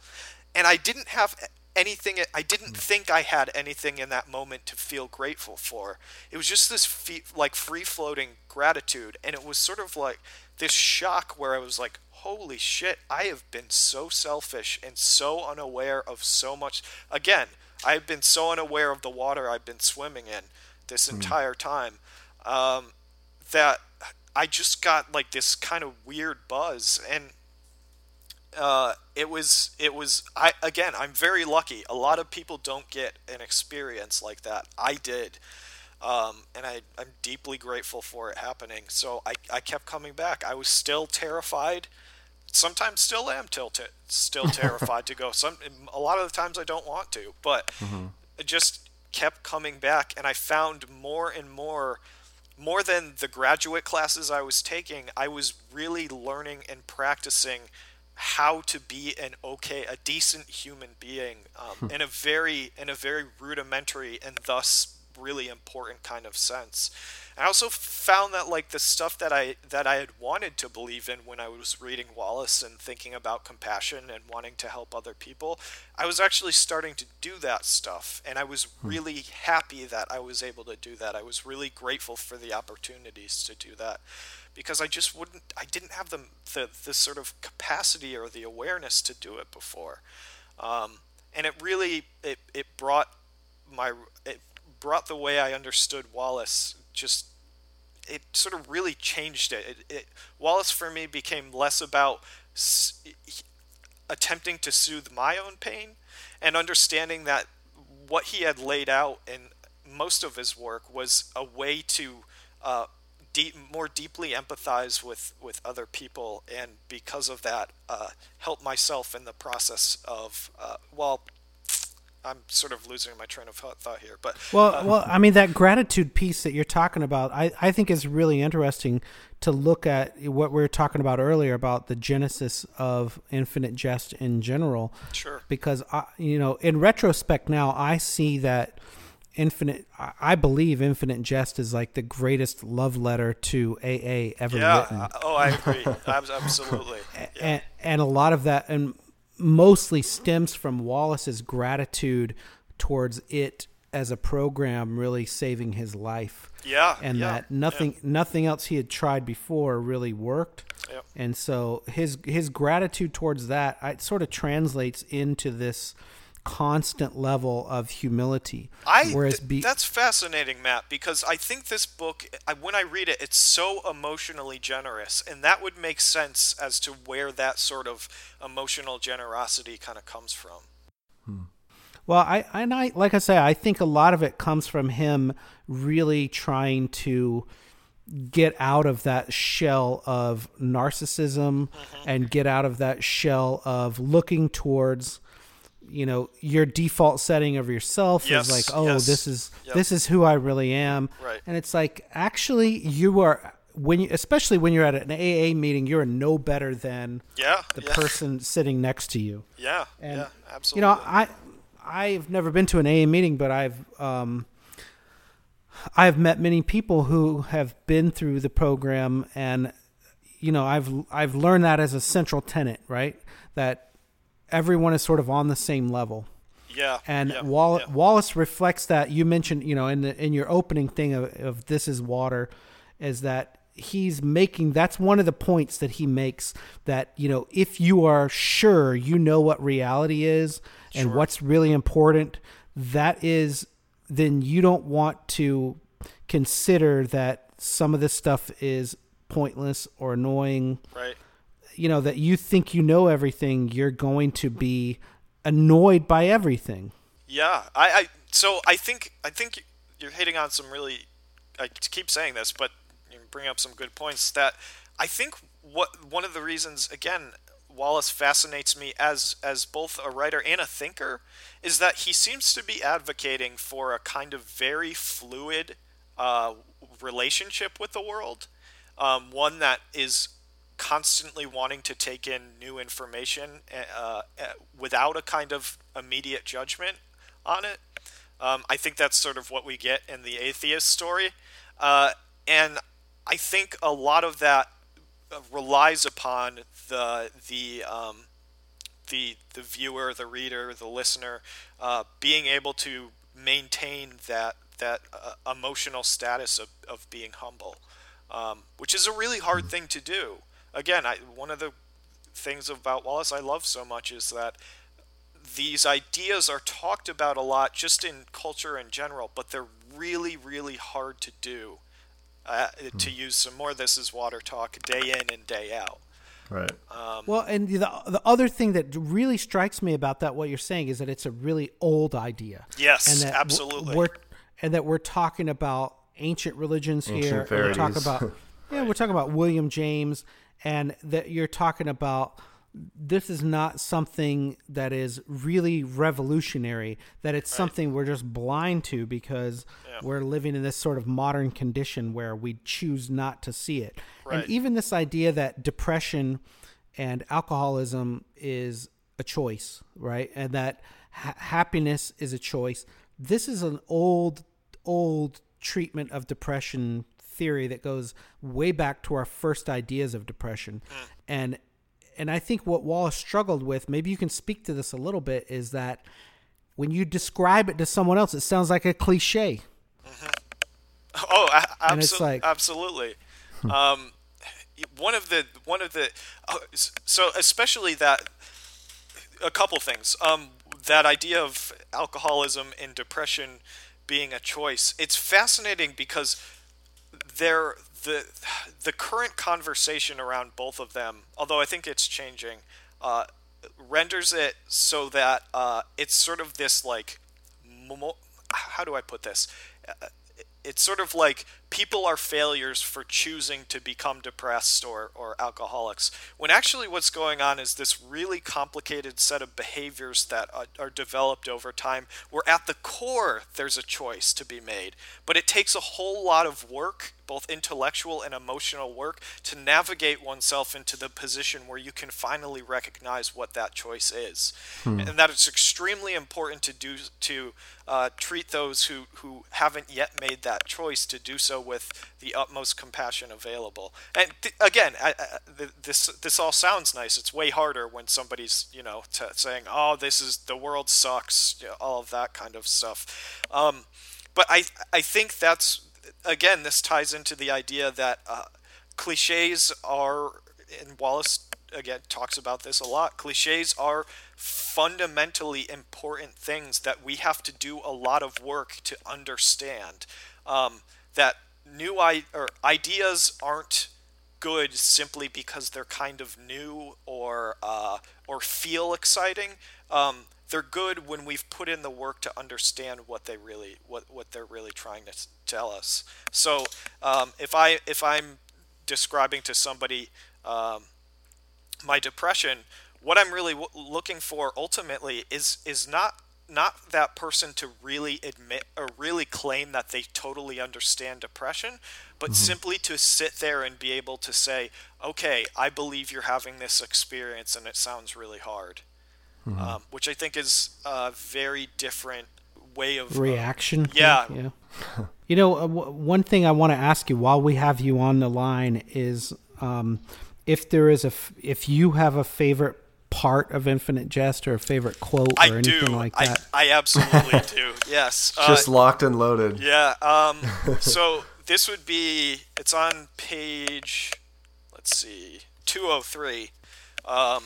and I didn't have anything, I didn't hmm. think I had anything in that moment to feel grateful for. It was just this fe- like free floating gratitude. And it was sort of like this shock where I was like, holy shit, I have been so selfish and so unaware of so much. Again, I've been so unaware of the water I've been swimming in this hmm. entire time um, that I just got like this kind of weird buzz, and uh, it was it was I again I'm very lucky. A lot of people don't get an experience like that. I did. Um, and I, I'm deeply grateful for it happening. So I, I kept coming back. I was still terrified. Sometimes still am till t- still terrified to go. Some a lot of the times I don't want to, but mm-hmm. I just kept coming back, and I found more and more more than the graduate classes I was taking, I was really learning and practicing how to be an okay, a decent human being um, hmm. in a very in a very rudimentary and thus really important kind of sense. I also found that like the stuff that I that I had wanted to believe in when I was reading Wallace and thinking about compassion and wanting to help other people, I was actually starting to do that stuff and I was hmm. really happy that I was able to do that. I was really grateful for the opportunities to do that because I just wouldn't I didn't have the the, the sort of capacity or the awareness to do it before. Um, and it really it, it brought my it brought the way I understood Wallace just it sort of really changed it. it, it Wallace for me became less about s- attempting to soothe my own pain and understanding that what he had laid out in most of his work was a way to uh, deep, more deeply empathize with, with other people and because of that uh, help myself in the process of uh, well I'm sort of losing my train of thought here, but well, uh, well, I mean that gratitude piece that you're talking about, I, I think is really interesting to look at what we were talking about earlier about the genesis of infinite jest in general. Sure. Because I, you know, in retrospect now, I see that infinite. I believe infinite jest is like the greatest love letter to AA ever yeah. written. Oh, I agree. Absolutely. Yeah. And, and a lot of that, and mostly stems from Wallace's gratitude towards it as a program really saving his life. Yeah. And yeah, that nothing yeah. nothing else he had tried before really worked. Yep. And so his his gratitude towards that it sort of translates into this constant level of humility. I whereas be, that's fascinating, Matt, because I think this book, I, when I read it, it's so emotionally generous, and that would make sense as to where that sort of emotional generosity kind of comes from. Hmm. Well, I and I like I say, I think a lot of it comes from him really trying to get out of that shell of narcissism mm-hmm. and get out of that shell of looking towards you know your default setting of yourself yes, is like oh yes. this is yep. this is who i really am right. and it's like actually you are when you especially when you're at an aa meeting you're no better than yeah the yeah. person sitting next to you yeah and yeah absolutely you know i i've never been to an aa meeting but i've um i've met many people who have been through the program and you know i've i've learned that as a central tenet right that everyone is sort of on the same level. Yeah. And yeah, Wall- yeah. Wallace reflects that. You mentioned, you know, in the in your opening thing of, of this is water, is that he's making that's one of the points that he makes that you know if you are sure you know what reality is and what's really important that is then you don't want to consider that some of this stuff is pointless or annoying Right. You know that you think you know everything you're going to be annoyed by everything. Yeah, I, I so I think I think you're hitting on some really I keep saying this, but you bring up some good points that I think what one of the reasons again Wallace fascinates me as as both a writer and a thinker is that he seems to be advocating for a kind of very fluid uh, relationship with the world, um, one that is constantly wanting to take in new information uh, uh, without a kind of immediate judgment on it. Um, I think that's sort of what we get in the atheist story, uh, and I think a lot of that relies upon the the um, the the viewer, the reader, the listener uh, being able to maintain that that uh, emotional status of, of being humble, um, which is a really hard thing to do. Again, I, one of the things about Wallace I love so much is that these ideas are talked about a lot just in culture in general, but they're really, really hard to do. Uh, To use some more of "This Is Water" talk, day in and day out. Right. Um, well and the the other thing that really strikes me about that what you're saying is that it's a really old idea yes, and that absolutely. we're and that we're talking about ancient religions Ancient here and we're talking about yeah we're talking about William James and that you're talking about this is not something that is really revolutionary that it's something we're just blind to because Yeah. we're living in this sort of modern condition where we choose not to see it Right. and even this idea that depression and alcoholism is a choice right and that ha- happiness is a choice this is an old old treatment of depression theory that goes way back to our first ideas of depression and and I think what Wallace struggled with, maybe you can speak to this a little bit, is that when you describe it to someone else, it sounds like a cliche. Oh, a- And it's absol- like- absolutely. um, one of the one of the uh, so especially that a couple things. Um, that idea of alcoholism and depression being a choice. It's fascinating because they're the the current conversation around both of them, although I think it's changing, uh, renders it so that uh, it's sort of this like, how do I put this? Uh, It's sort of like people are failures for choosing to become depressed or, or alcoholics. When actually what's going on is this really complicated set of behaviors that are, are developed over time, where at the core there's a choice to be made. But it takes a whole lot of work both intellectual and emotional work to navigate oneself into the position where you can finally recognize what that choice is, hmm. and that it's extremely important to do to uh, treat those who who haven't yet made that choice to do so with the utmost compassion available. And th- again, I, I, this this all sounds nice. It's way harder when somebody's you know t- saying, "Oh, this is the world sucks," you know, all of that kind of stuff. Um, but I I think that's again, this ties into the idea that uh, cliches are, and Wallace again talks about this a lot. Cliches are fundamentally important things that we have to do a lot of work to understand. Um, that new I- or ideas aren't good simply because they're kind of new or uh, or feel exciting. Um, they're good when we've put in the work to understand what they really what what they're really trying to tell us. So um, if I if I'm describing to somebody um, my depression, what I'm really w- looking for ultimately is is not not that person to really admit or really claim that they totally understand depression, but mm-hmm. simply to sit there and be able to say, okay, I believe you're having this experience and it sounds really hard mm-hmm. um, which I think is a very different way of reaction. Uh, yeah, yeah. you know, uh, w- one thing I want to ask you while we have you on the line is um, if there is a f- if you have a favorite part of Infinite Jest or a favorite quote or anything do. like that. I, I absolutely do. Yes. Just uh, locked and loaded. Yeah. Um, so this would be it's on page let's see 203. Um,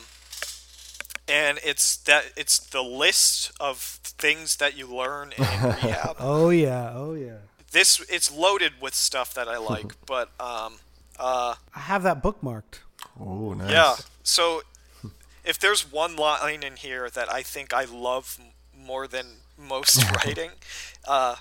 and it's that it's the list of things that you learn in rehab. oh yeah, oh yeah. This it's loaded with stuff that I like, but um, uh, I have that bookmarked. Oh, nice. Yeah. So if there's one line in here that I think I love more than most writing, uh,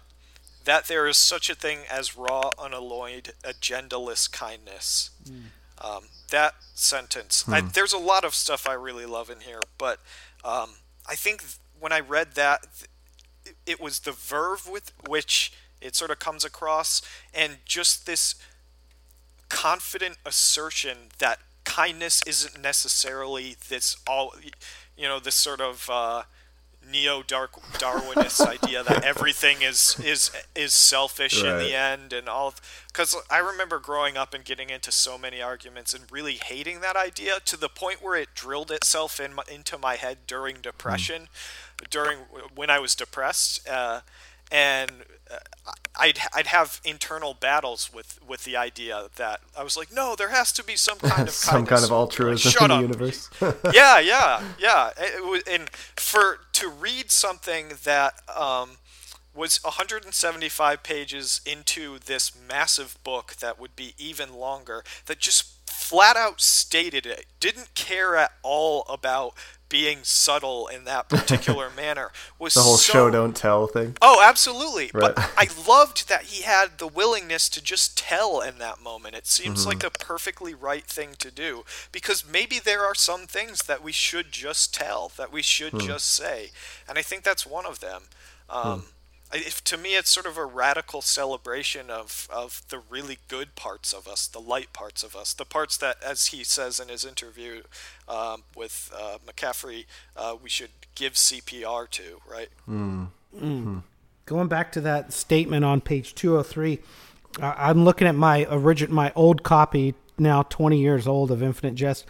that there is such a thing as raw, unalloyed, agendaless kindness. Mm. Um, that sentence. Hmm. I, there's a lot of stuff I really love in here, but um, I think when I read that, it was the verve with which it sort of comes across, and just this confident assertion that kindness isn't necessarily this all, you know, this sort of uh, neo Darwinist idea that everything is is is selfish right. in the end and all because I remember growing up and getting into so many arguments and really hating that idea to the point where it drilled itself in my, into my head during depression mm. during when I was depressed uh, and I'd I'd have internal battles with with the idea that I was like, no, there has to be some kind of some kind of altruism like, in the up. universe. yeah, yeah, yeah. It, and for to read something that um, was 175 pages into this massive book that would be even longer, that just flat out stated it, didn't care at all about being subtle in that particular manner was the whole so... show don't tell thing. Oh, absolutely. Right. But I loved that he had the willingness to just tell in that moment. It seems mm-hmm. like a perfectly right thing to do because maybe there are some things that we should just tell, that we should hmm. just say, and I think that's one of them. Um, hmm if, to me, it's sort of a radical celebration of, of the really good parts of us, the light parts of us, the parts that, as he says in his interview um, with uh, McCaffery, uh, we should give CPR to, right? Mm. Mm. Going back to that statement on page 203, I'm looking at my origin, my old copy, now 20 years old of Infinite Jest.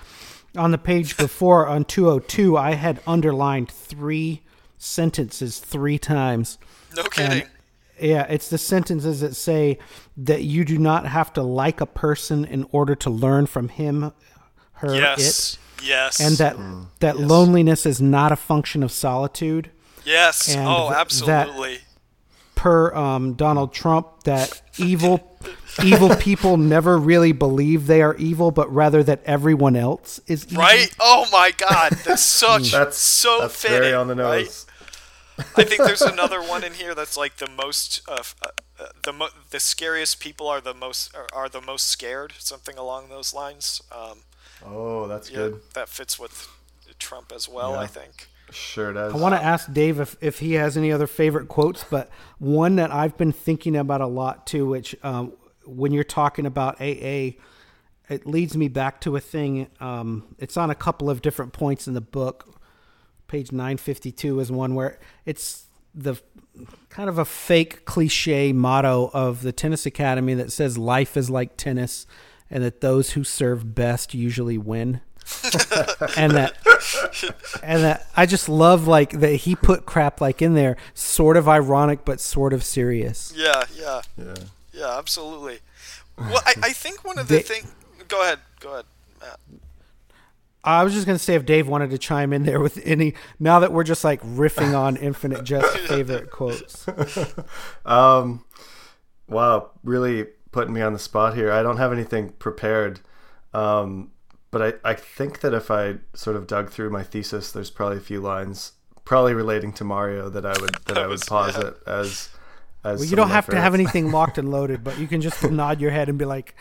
On the page before, on 202, I had underlined three sentences three times no kidding. And, yeah, it's the sentences that say that you do not have to like a person in order to learn from him, her, yes. it. Yes. And that mm. that yes. loneliness is not a function of solitude. Yes. And oh, absolutely. Per um, Donald Trump, that evil evil people never really believe they are evil, but rather that everyone else is evil. Right? Oh my God, that's such that's so that's fitting, very on the nose. Right? I think there's another one in here that's like the most uh, uh, uh, the mo- the scariest people are the most are, are the most scared, something along those lines. Um, Oh, that's yeah, good. that fits with Trump as well. Yeah. I think. Sure does. I want to ask Dave if, if he has any other favorite quotes, but one that I've been thinking about a lot too, which um, when you're talking about AA, it leads me back to a thing. Um, it's on a couple of different points in the book. Page 952 is one where it's the kind of a fake cliche motto of the tennis academy that says life is like tennis and that those who serve best usually win. And that and that I just love like that he put crap like in there, sort of ironic but sort of serious. Yeah, yeah, Yeah. yeah, absolutely. Well, I, I think one of the They- thing. Go ahead, go ahead, Matt. I was just gonna say if Dave wanted to chime in there with any now that we're just like riffing on Infinite Jest favorite quotes. Um, wow, really putting me on the spot here. I don't have anything prepared. Um, but I, I think that if I sort of dug through my thesis, there's probably a few lines, probably relating to Mario, that I would that I would was- posit as as. Well, you don't of my have to have anything locked and loaded, but you can just nod your head and be like,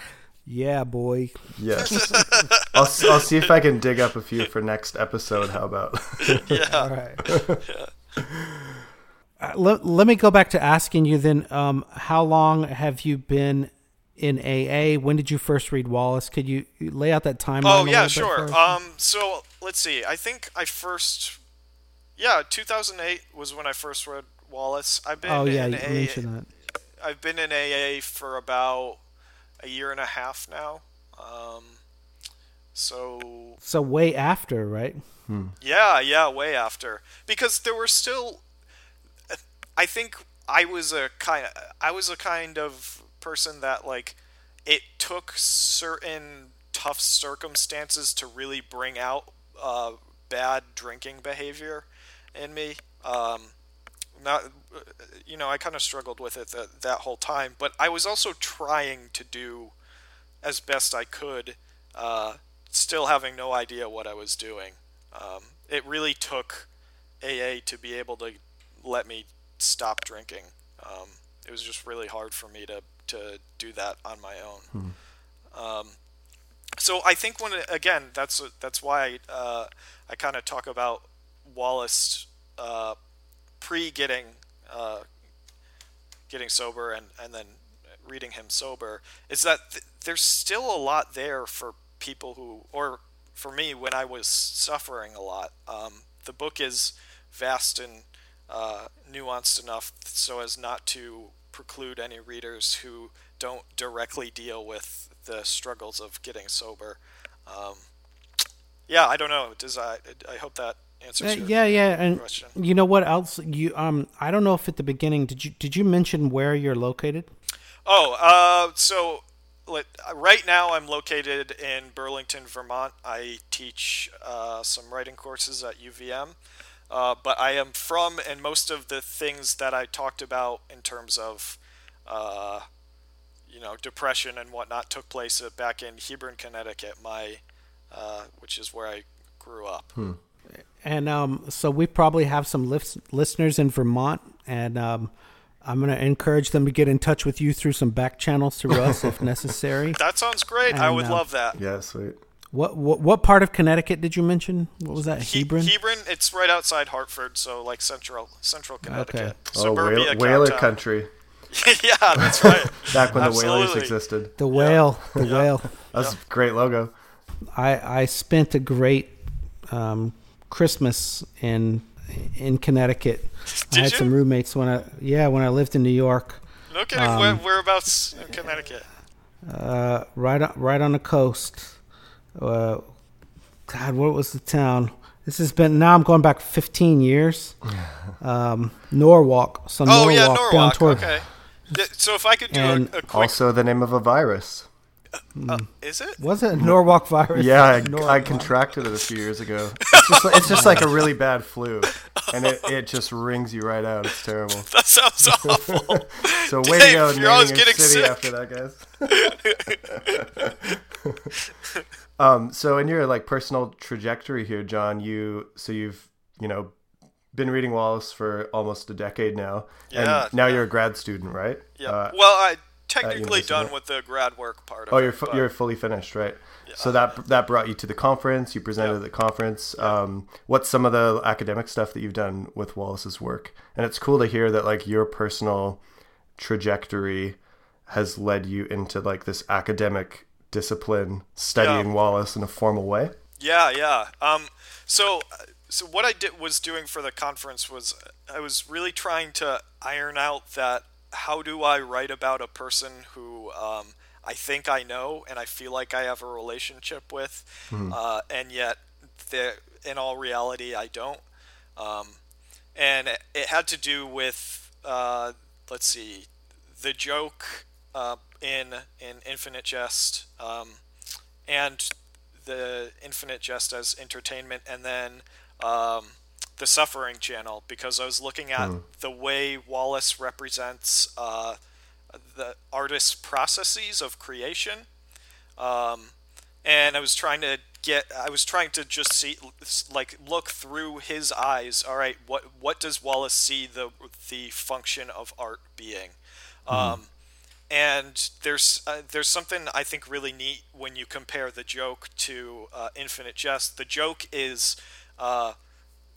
"Yeah, boy." Yes, I'll s- I'll see if I can dig up a few for next episode. How about? Yeah, All right. Uh, let, let me go back to asking you then. Um, how long have you been in AA? When did you first read Wallace? Could you you lay out that timeline? Oh a yeah, bit sure. for? Um, so let's see. I think I first, yeah, 2008 was when I first read Wallace. I've been oh yeah, in you AA, mentioned that. I've been in AA for about a year and a half now. Um, so So way after, right? Hmm. yeah, yeah, way after because there were still. I think I was a kind. Of, I was a kind of person that like it took certain tough circumstances to really bring out uh, bad drinking behavior in me. Um, not, you know, I kind of struggled with it that, that whole time, but I was also trying to do as best I could, uh, still having no idea what I was doing. Um, it really took AA to be able to let me stop drinking. Um, it was just really hard for me to, to do that on my own. Um, so I think when again that's that's why uh, I kind of talk about Wallace uh, pre getting uh, getting sober and, and then reading him sober is that th- there's still a lot there for people who or for me when I was suffering a lot. Um, the book is vast and uh, nuanced enough so as not to preclude any readers who don't directly deal with the struggles of getting sober. Um, yeah, I don't know. Does I? I hope that answers Uh, your yeah, yeah, and question. you know what else? You um, I don't know if at the beginning did you did you mention where you're located? Oh, uh, so right now I'm located in Burlington, Vermont. I teach uh, some writing courses at UVM, uh, but I am from, and most of the things that I talked about in terms of, uh, you know, depression and whatnot took place back in Hebron, Connecticut, my, uh, which is where I grew up. And um, so we probably have some lis- listeners in Vermont, and um, I'm going to encourage them to get in touch with you through some back channels through us if necessary. That sounds great. I would uh, love that. yeah, sweet. What, what what part of Connecticut did you mention? What was that? He- Hebron. Hebron, it's right outside Hartford, so like central central Connecticut. Oh, Suburbia whale, whaler cowtown. country. yeah, that's right. Back when the whalers existed. the whale. The whale. That's a great logo. I I spent a great um, Christmas in in Connecticut. Did I had you? some roommates when I yeah when I lived in New York. No kidding. Um, Where, whereabouts in Connecticut? uh, right on, right on the coast. Uh, God, what was the town? This has been now. I'm going back 15 years. Um, Norwalk. So Oh Norwalk, yeah, down toward. Okay. So if I could do And a, a quick, Also, the name of a virus. uh, is it? Was it Norwalk virus? Yeah, I, I contracted it a few years ago. It's just, like, it's just like a really bad flu, and it, it just wrings you right out. It's terrible. That sounds awful. So way to Dave, go, you're always getting city sick. after that, guys. Um, so in your like personal trajectory here, John, you so you've you know been reading Wallace for almost a decade now, Yeah, and now yeah. you're a grad student, right? Yeah. Uh, well, I technically done with the grad work part. Of Oh, you're fu- but- you're fully finished, right? Yeah, So that that brought you to the conference. You presented Yeah. at the conference. Um, what's some of the academic stuff that you've done with Wallace's work? And it's cool to hear that like your personal trajectory has led you into like this academic discipline, studying Yeah. Wallace in a formal way. Yeah, yeah. Um, so, so what I did was doing for the conference was I was really trying to iron out that how do I write about a person who um, I think I know and I feel like I have a relationship with, uh, and yet in all reality I don't. Um, and it, it had to do with uh, let's see, the joke uh, in in Infinite Jest. Um, and the Infinite Jest as entertainment, and then um, the Suffering Channel because I was looking at the way Wallace represents uh, the artist's processes of creation, um, and I was trying to get, I was trying to just see, like, look through his eyes. All right, what what does Wallace see the the function of art being? Um, and there's uh, there's something I think really neat when you compare the joke to uh, Infinite Jest. The joke is uh,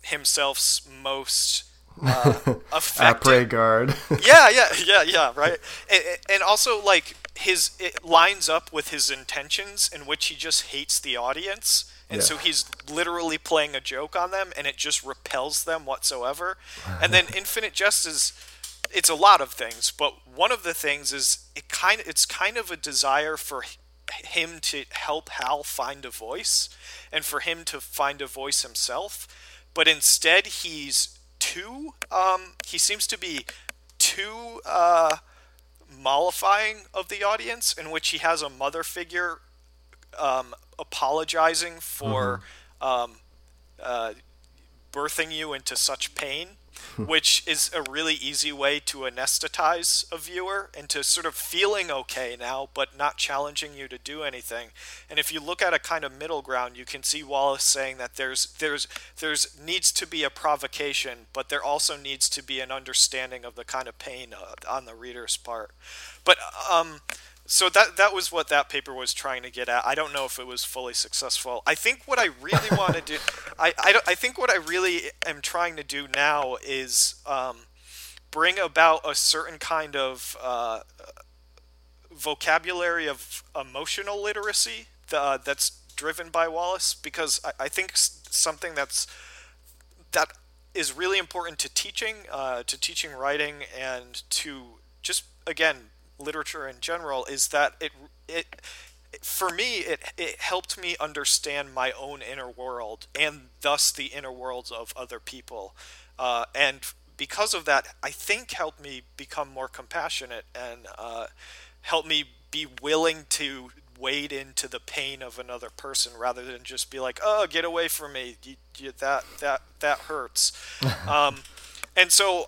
himself's most uh. Après garde. Yeah, yeah, yeah, yeah. Right, and, and also like his it lines up with his intentions in which he just hates the audience. And Yeah. so he's literally playing a joke on them, and it just repels them whatsoever. And then Infinite Jest is it's a lot of things, but one of the things is it kind it's kind of a desire for him to help Hal find a voice and for him to find a voice himself, but instead he's too um, he seems to be too uh, mollifying of the audience in which he has a mother figure um, apologizing for um, uh, birthing you into such pain, which is a really easy way to anesthetize a viewer into sort of feeling okay now, but not challenging you to do anything. And if you look at a kind of middle ground, you can see Wallace saying that there's there's there's needs to be a provocation, but there also needs to be an understanding of the kind of pain uh, on the reader's part. But um, so that that was what that paper was trying to get at. I don't know if it was fully successful. I think what I really want to do, I I, I think what I really am trying to do now is um, bring about a certain kind of uh, vocabulary of emotional literacy uh, that's driven by Wallace, because I, I think something that's that is really important to teaching, uh, to teaching writing, and to just again literature in general is that it it for me it it helped me understand my own inner world and thus the inner worlds of other people, uh, and because of that, I think helped me become more compassionate and uh, helped me be willing to wade into the pain of another person rather than just be like, "Oh, get away from me! You, you, that that that hurts." um, and so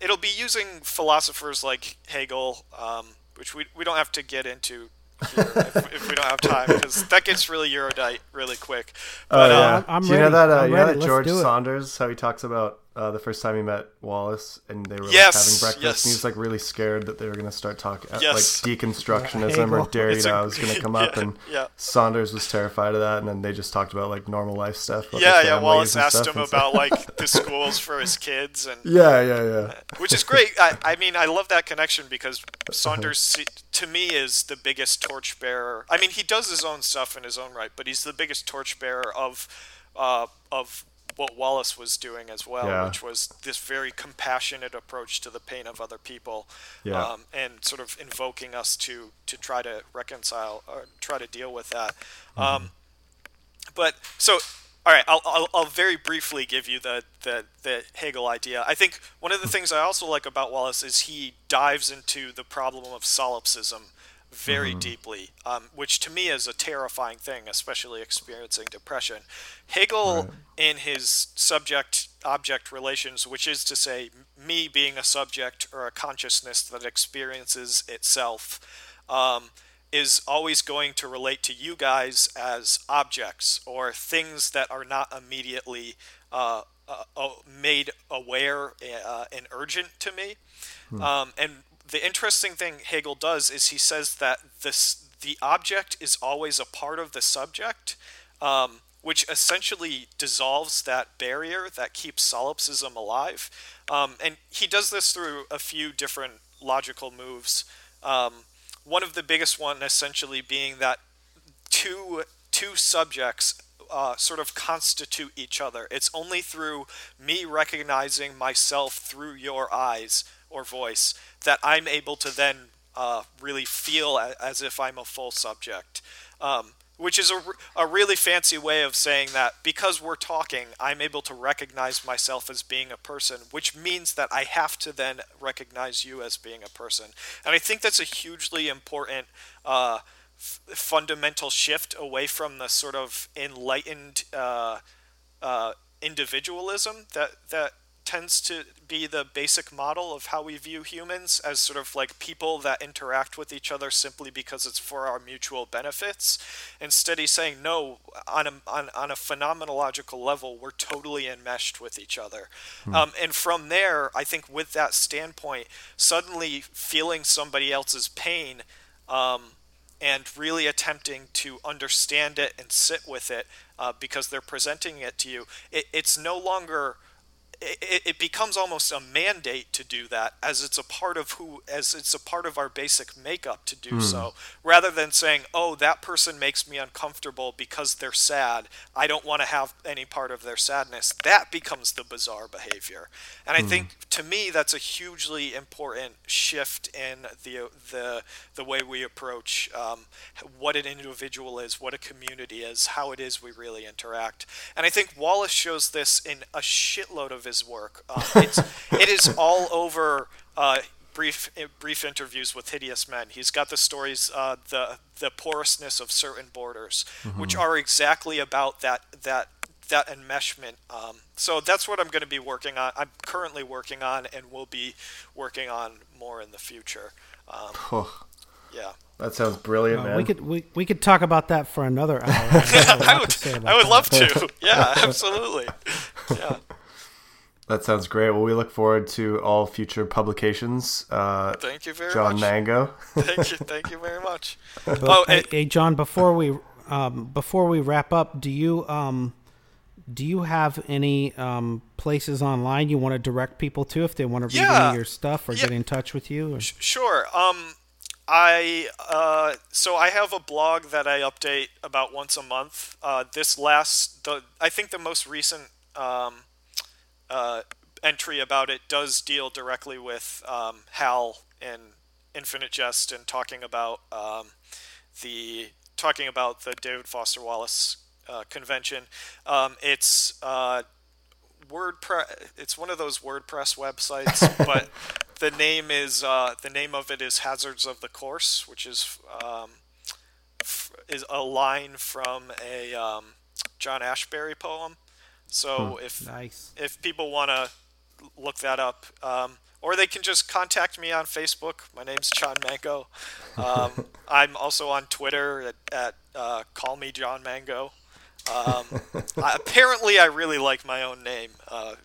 it'll be using philosophers like Hegel, um, which we we don't have to get into here if, if we don't have time because that gets really erudite really quick. Oh But, yeah. uh, I'm do you know that? Uh, you know that Let's George. Saunders? How he talks about uh, the first time he met Wallace, and they were like, having breakfast, yes. and he was like really scared that they were going to start talking uh, Yes. like deconstructionism Hegel. or Derrida a- was going to come up, and yeah. Saunders was terrified of that, and then they just talked about like normal life stuff. about yeah, yeah. Wallace asked stuff, him about like the schools for his kids and yeah, yeah, yeah. which is great. I, I mean, I love that connection because Saunders, to me, is the biggest torchbearer. I mean, he does his own stuff in his own right, but he's the biggest torchbearer of uh, of what Wallace was doing as well, Yeah. which was this very compassionate approach to the pain of other people, Yeah. um, and sort of invoking us to to try to reconcile or try to deal with that. Um, but so all right I'll, I'll, I'll very briefly give you the, the, the hegel idea i think one of the things i also like about wallace is he dives into the problem of solipsism very deeply um, which to me is a terrifying thing especially experiencing depression. Hegel in his subject object relations which is to say me being a subject or a consciousness that experiences itself um, is always going to relate to you guys as objects or things that are not immediately uh, uh, uh, made aware uh, and urgent to me. Um, and the interesting thing Hegel does is he says that this the object is always a part of the subject, um, which essentially dissolves that barrier that keeps solipsism alive. Um, and he does this through a few different logical moves. Um, one of the biggest one essentially being that two two subjects uh, sort of constitute each other. It's only through me recognizing myself through your eyes or voice that I'm able to then uh, really feel as if I'm a full subject. Um, which is a, a really fancy way of saying that because we're talking, I'm able to recognize myself as being a person, which means that I have to then recognize you as being a person. And I think that's a hugely important uh, f- fundamental shift away from the sort of enlightened uh, uh, individualism that that tends to be the basic model of how we view humans as sort of like people that interact with each other simply because it's for our mutual benefits. Instead, he's saying no. On a on, on a phenomenological level, we're totally enmeshed with each other, um, and from there, I think with that standpoint, suddenly feeling somebody else's pain. Um, and really attempting to understand it and sit with it uh, because they're presenting it to you. It, it's no longer. It, it becomes almost a mandate to do that as it's a part of who as it's a part of our basic makeup to do so. Rather than saying oh that person makes me uncomfortable because they're sad. I don't want to have any part of their sadness. That becomes the bizarre behavior. And i think to me that's a hugely important shift in the the the way we approach um, what an individual is, what a community is, how it is we really interact. And I think Wallace shows this in a shitload of his work. Um, it's it is all over. Uh, brief brief interviews with hideous men. He's got the stories, uh, the the porousness of certain borders, which are exactly about that that that enmeshment. Um, so that's what I'm going to be working on. I'm currently working on, and will be working on more in the future. Um, Oh, yeah, that sounds brilliant, Uh, man. we could we, we could talk about that for another hour. I have a I lot to say would I would that. love to. Yeah, absolutely. Yeah, That sounds great. Well, we look forward to all future publications. Uh, thank you very John much. John Mango. Thank you, thank you very much. Oh, hey, hey, John, before we um, before we wrap up, do you um, do you have any um, places online you want to direct people to if they want to read any of your stuff or Yeah. get in touch with you? Or- Sure. Um, I uh, so I have a blog that I update about once a month. Uh, this last the I think the most recent um, uh, entry about it does deal directly with um, Hal and Infinite Jest and talking about um, the talking about the David Foster Wallace uh, convention. Um, it's uh, WordPress. It's one of those WordPress websites, but the name is uh, the name of it is Hazards of the Course, which is um, f- is a line from a um, John Ashbery poem. So if nice. if people want to look that up, um, or they can just contact me on Facebook. My name's John Mango. Um, I'm also on Twitter at, at uh, Call Me John Mango. Um, I, apparently, I really like my own name. Uh,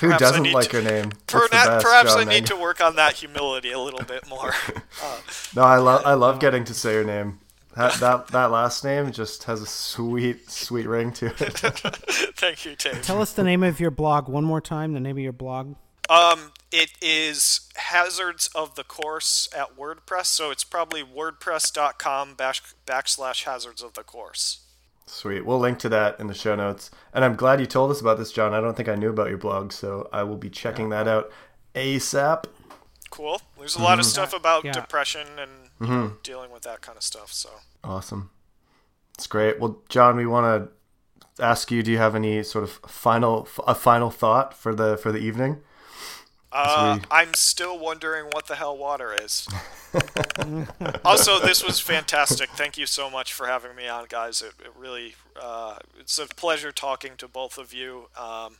Who doesn't like to- your name? per- That's best, perhaps John I need to work on that humility a little bit more. Uh, No, I love I love getting to say your name. That, that that last name just has a sweet sweet ring to it. thank you, Dave. Tell us the name of your blog one more time. The name of your blog. Um, it is hazards of the course at WordPress, so it's probably wordpress.com back, backslash hazards of the course. Sweet. We'll link to that in the show notes. And I'm glad you told us about this, John. I don't think I knew about your blog, so I will be checking that out ASAP. Cool. There's a lot of stuff about Yeah. depression and you know, dealing with that kind of stuff. So Awesome. It's great. Well, John, we want to ask you: Do you have any sort of final a final thought for the for the evening? uh, we- I'm still wondering what the hell water is. also, this was fantastic. Thank you so much for having me on, guys. It, it really uh, it's a pleasure talking to both of you. Um,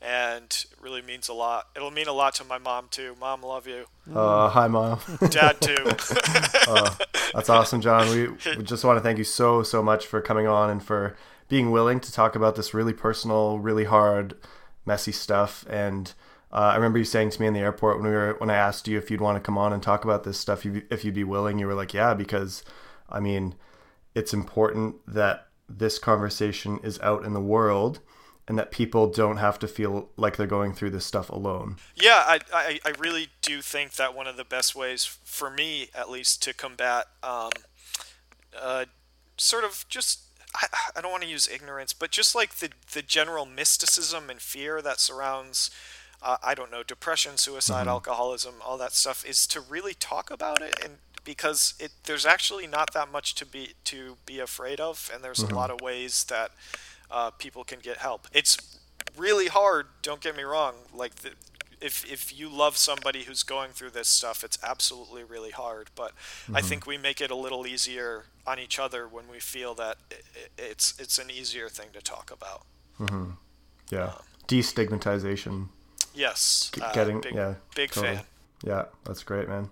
and it really means a lot. It'll mean a lot to my mom too. Mom, love you. Uh, hi, mom. Dad too. That's awesome, John. We, we just want to thank you so so much for coming on and for being willing to talk about this really personal, really hard, messy stuff. And uh, I remember you saying to me in the airport when we were when I asked you if you'd want to come on and talk about this stuff, you, if you'd be willing, you were like, yeah, because I mean, it's important that this conversation is out in the world and that people don't have to feel like they're going through this stuff alone. Yeah, I, I, I really do think that one of the best ways, for me at least, to combat um, uh, sort of just, I, I don't want to use ignorance, but just like the, the general mysticism and fear that surrounds, uh, I don't know, depression, suicide, mm-hmm. alcoholism, all that stuff, is to really talk about it and because it there's actually not that much to be to be afraid of, and there's mm-hmm. a lot of ways that uh, people can get help. It's really hard. Don't get me wrong. Like the, if if you love somebody who's going through this stuff, it's absolutely really hard. But mm-hmm. I think we make it a little easier on each other when we feel that it, it's it's an easier thing to talk about. Mm-hmm. Yeah, um, destigmatization. Yes, G- getting uh, big, yeah, big totally. fan. Yeah, that's great, man.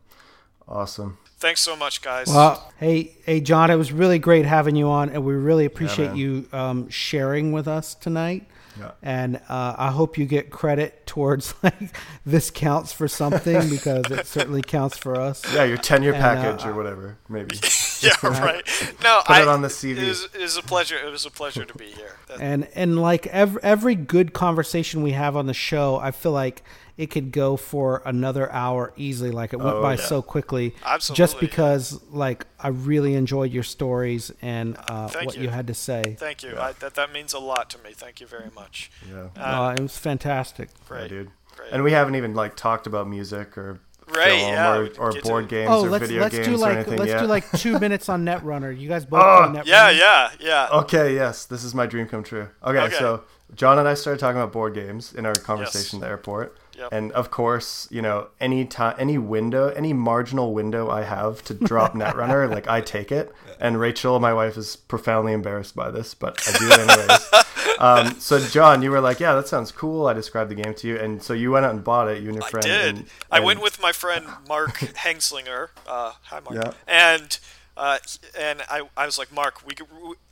Awesome. Thanks so much, guys. Well, hey, hey, John, it was really great having you on, and we really appreciate yeah, you um, sharing with us tonight. Yeah. And uh, I hope you get credit towards like this counts for something because it certainly counts for us. Yeah, your tenure and, package uh, or whatever, maybe. yeah, right. No, Put I, it on the CV. It was, it was, a pleasure. It was a pleasure to be here. and and like every every good conversation we have on the show, I feel like it could go for another hour easily. Like it went oh, by yeah. so quickly. Absolutely. Just because like I really enjoyed your stories and uh, what you. you. had to say. Thank you. Yeah. I, that that means a lot to me. Thank you very much. Yeah. Uh, it was fantastic. Great, yeah, dude. Great. And we haven't even like talked about music or right, yeah, or, or board games oh, or let's, video let's games do like, or anything Let's yet. do like two minutes on Netrunner. You guys both oh, play Netrunner? Yeah, yeah, yeah. Okay, yes, this is my dream come true. Okay, Okay. so John and I started talking about board games in our conversation Yes. at the airport. Yep. And of course, you know, any time, any window, any marginal window I have to drop Netrunner, like I take it. And Rachel, my wife, is profoundly embarrassed by this, but I do it anyways. um, so, John, you were like, "Yeah, that sounds cool." I described the game to you, and so you went out and bought it. You and your friend. I did. and- I went with my friend Mark Hengslinger. Uh, hi, Mark. Yeah. And uh, and I, I was like, Mark, we,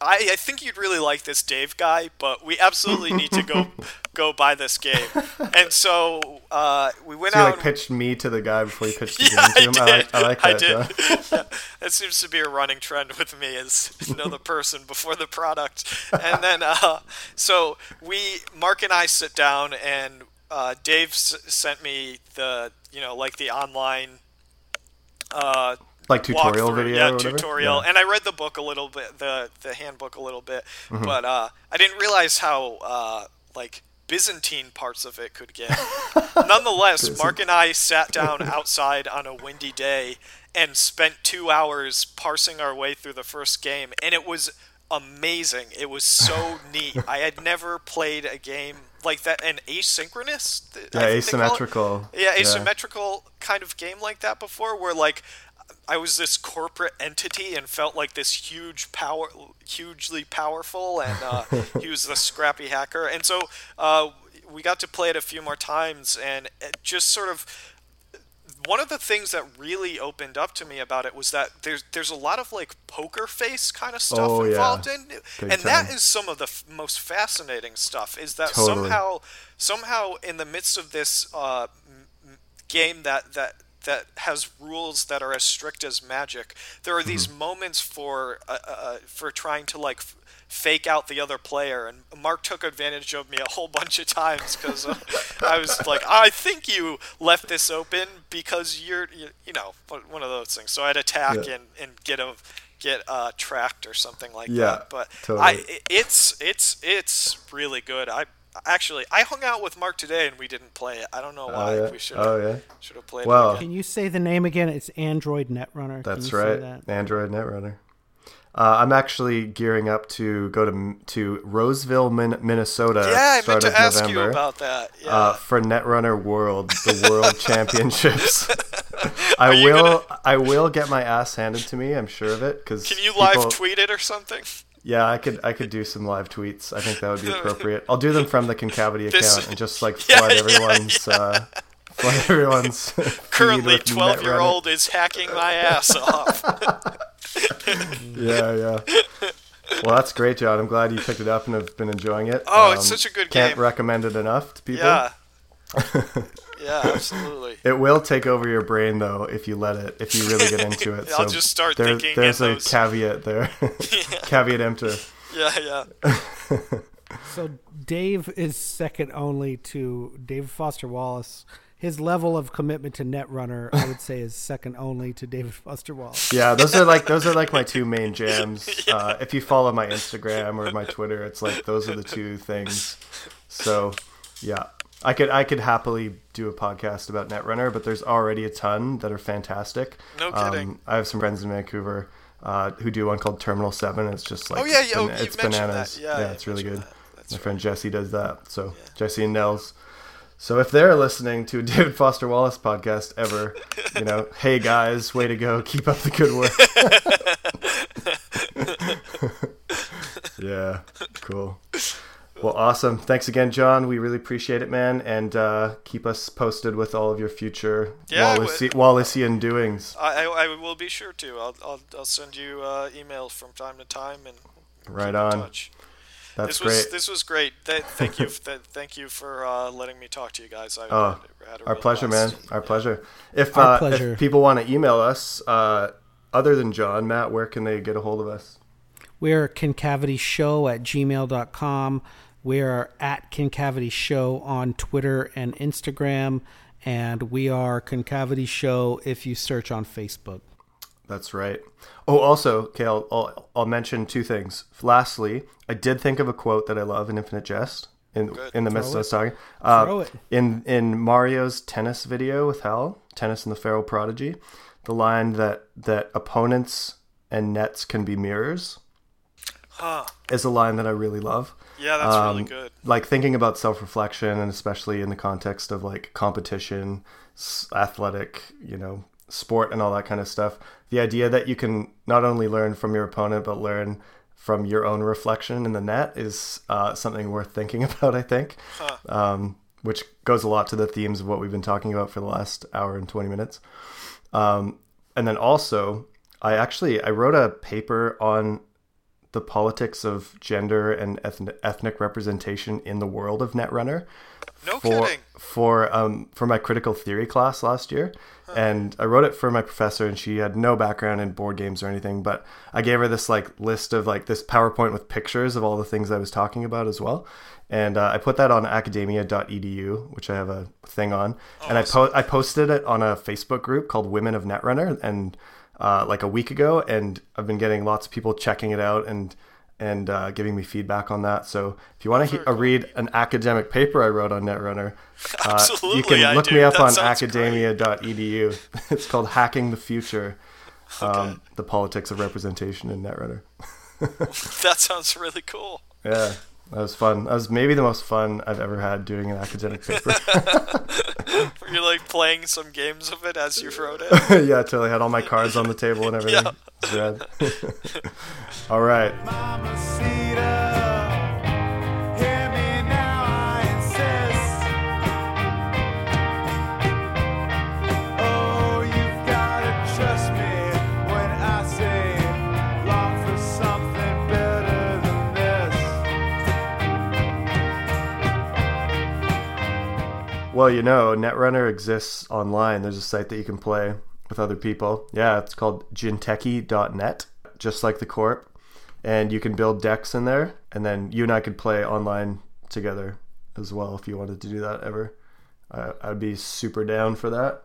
I, I think you'd really like this Dave guy, but we absolutely need to go go buy this game. And so uh, we went So you out. like pitched me to the guy before you pitched the yeah, game to him. I I, did. like, I like that. John. did. that seems to be a running trend with me is to know the person before the product. And then, uh, so we, Mark and I sit down and uh, Dave s- sent me the, you know, like the online uh, Like tutorial walkthrough, video. yeah, or tutorial. Yeah. And I read the book a little bit, the the handbook a little bit, Mm-hmm. but uh, I didn't realize how uh, like Byzantine parts of it could get. Nonetheless, Mark and I sat down outside on a windy day and spent two hours parsing our way through the first game, and it was amazing. It was so neat. I had never played a game like that, an asynchronous. Yeah, think they call it? asymmetrical. yeah, asymmetrical kind of game like that before, where like I was this corporate entity and felt like this huge power, hugely powerful, and uh, he was the scrappy hacker, and so uh, we got to play it a few more times, and it just sort of one of the things that really opened up to me about it was that there's there's a lot of like poker face kind of stuff Oh, yeah. involved in it, Big and that time. is some of the f- most fascinating stuff. Is that Totally. somehow somehow in the midst of this uh, game that that that has rules that are as strict as magic, there are these Mm-hmm. moments for uh, uh, for trying to like. F- fake out the other player and mark took advantage of me a whole bunch of times because uh, i was like i think you left this open because you're you, you know one of those things so i'd attack Yeah. and, and get a get uh, tracked or something like Yeah, that but totally. i it's it's it's really good i actually i hung out with mark today and we didn't play it i don't know why Oh, yeah. we should Oh, yeah. should have played Well, it again. Can you say the name again? It's Android Netrunner. That's right. that? Android Netrunner. Uh, I'm actually gearing up to go to to Roseville, Min- Minnesota. yeah i meant to of ask November, you about that yeah uh, for Netrunner World, the World Championships. I Are you will. I will get my ass handed to me. I'm sure of it. Because can you live tweet it or something Yeah, I could. I could do some live tweets. I think that would be appropriate. I'll do them from the Concavity account and just like Yeah, flood yeah, everyone's. Uh, flood everyone's. currently 12 year old is hacking my ass off Yeah, yeah. Well, that's great, John. I'm glad you picked it up and have been enjoying it. Oh, it's such a good game. can't recommend it enough to people. Yeah. Yeah, absolutely. It will take over your brain though if you let it. If you really get into it. I'll just start there- thinking There's a those- caveat there. caveat emptor. Yeah, yeah. So Dave is second only to David Foster Wallace. His level of commitment to Netrunner, I would say, is second only to David Foster Wallace. Yeah, those are like those are like my two main jams. Uh, if you follow my Instagram or my Twitter, it's like those are the two things. So, yeah, I could I could happily do a podcast about Netrunner, but there's already a ton that are fantastic. No kidding. Um, I have some friends in Vancouver uh, who do one called Terminal Seven. It's just like Oh, yeah, yeah, oh, ban- it's mentioned that. bananas. Yeah, yeah, it's really good. that. My right. friend Jesse does that. So Jesse and Nels. So if they're listening to a David Foster Wallace podcast ever, you know, hey guys, way to go, keep up the good work. yeah, cool. Well, awesome. Thanks again, John. We really appreciate it, man. And uh, keep us posted with all of your future Yeah, I Wallace- would. Wallacean doings. I, I, I will be sure to. I'll, I'll, I'll send you uh, emails from time to time and Right keep in on. touch. That's this was great. this was great. Th- thank you, th- thank you for uh, letting me talk to you guys. I Oh, had, had a Our real pleasure, man. blast. Our pleasure. If, Our uh, pleasure. if people want to email us, uh, other than John, Matt, where can they get a hold of us? We're concavityshow at gmail.com. We are at Concavity Show on Twitter and Instagram. And we are Concavity Show if you search on Facebook. That's right. Oh, also, okay, I'll, I'll, I'll mention two things. Lastly, I did think of a quote that I love in Infinite Jest in Good. in the midst Throw of us talking. Uh, Throw it. In in Mario's tennis video with Hal, tennis and the Feral Prodigy, the line that that opponents and nets can be mirrors Huh. is a line that I really love. Yeah, that's really Um, good. Like thinking about self reflection, and especially in the context of like competition, s- athletic, you know, sport, and all that kind of stuff. The idea that you can not only learn from your opponent, but learn from your own reflection in the net is uh, something worth thinking about, I think. Huh. Um, which goes a lot to the themes of what we've been talking about for the last hour and 20 minutes. Um, and then also, I actually I wrote a paper on the politics of gender and ethnic, ethnic representation in the world of Netrunner. No for, kidding. For um for my critical theory class last year, and I wrote it for my professor, and she had no background in board games or anything, but I gave her this like list of like this PowerPoint with pictures of all the things I was talking about as well, and uh, I put that on academia.edu, which I have a thing on, and I po- I posted it on a Facebook group called Women of Netrunner, and uh, like a week ago, and I've been getting lots of people checking it out and and uh, giving me feedback on that. So if you want to Very cool. read an academic paper I wrote on Netrunner, uh, you can look me up That on academia.edu. it's called Hacking the Future, um, the politics of representation in Netrunner. That sounds really cool. Yeah, that was fun. That was maybe the most fun I've ever had doing an academic paper. Were You're like playing some games of it as you wrote it. yeah, until I had all my cards on the table and everything. Yeah. It's rad. all right. Well, you know, Netrunner exists online. There's a site that you can play with other people. Yeah, it's called jinteki.net, just like the corp. And you can build decks in there, and then you and I could play online together as well if you wanted to do that ever. I I'd be super down for that.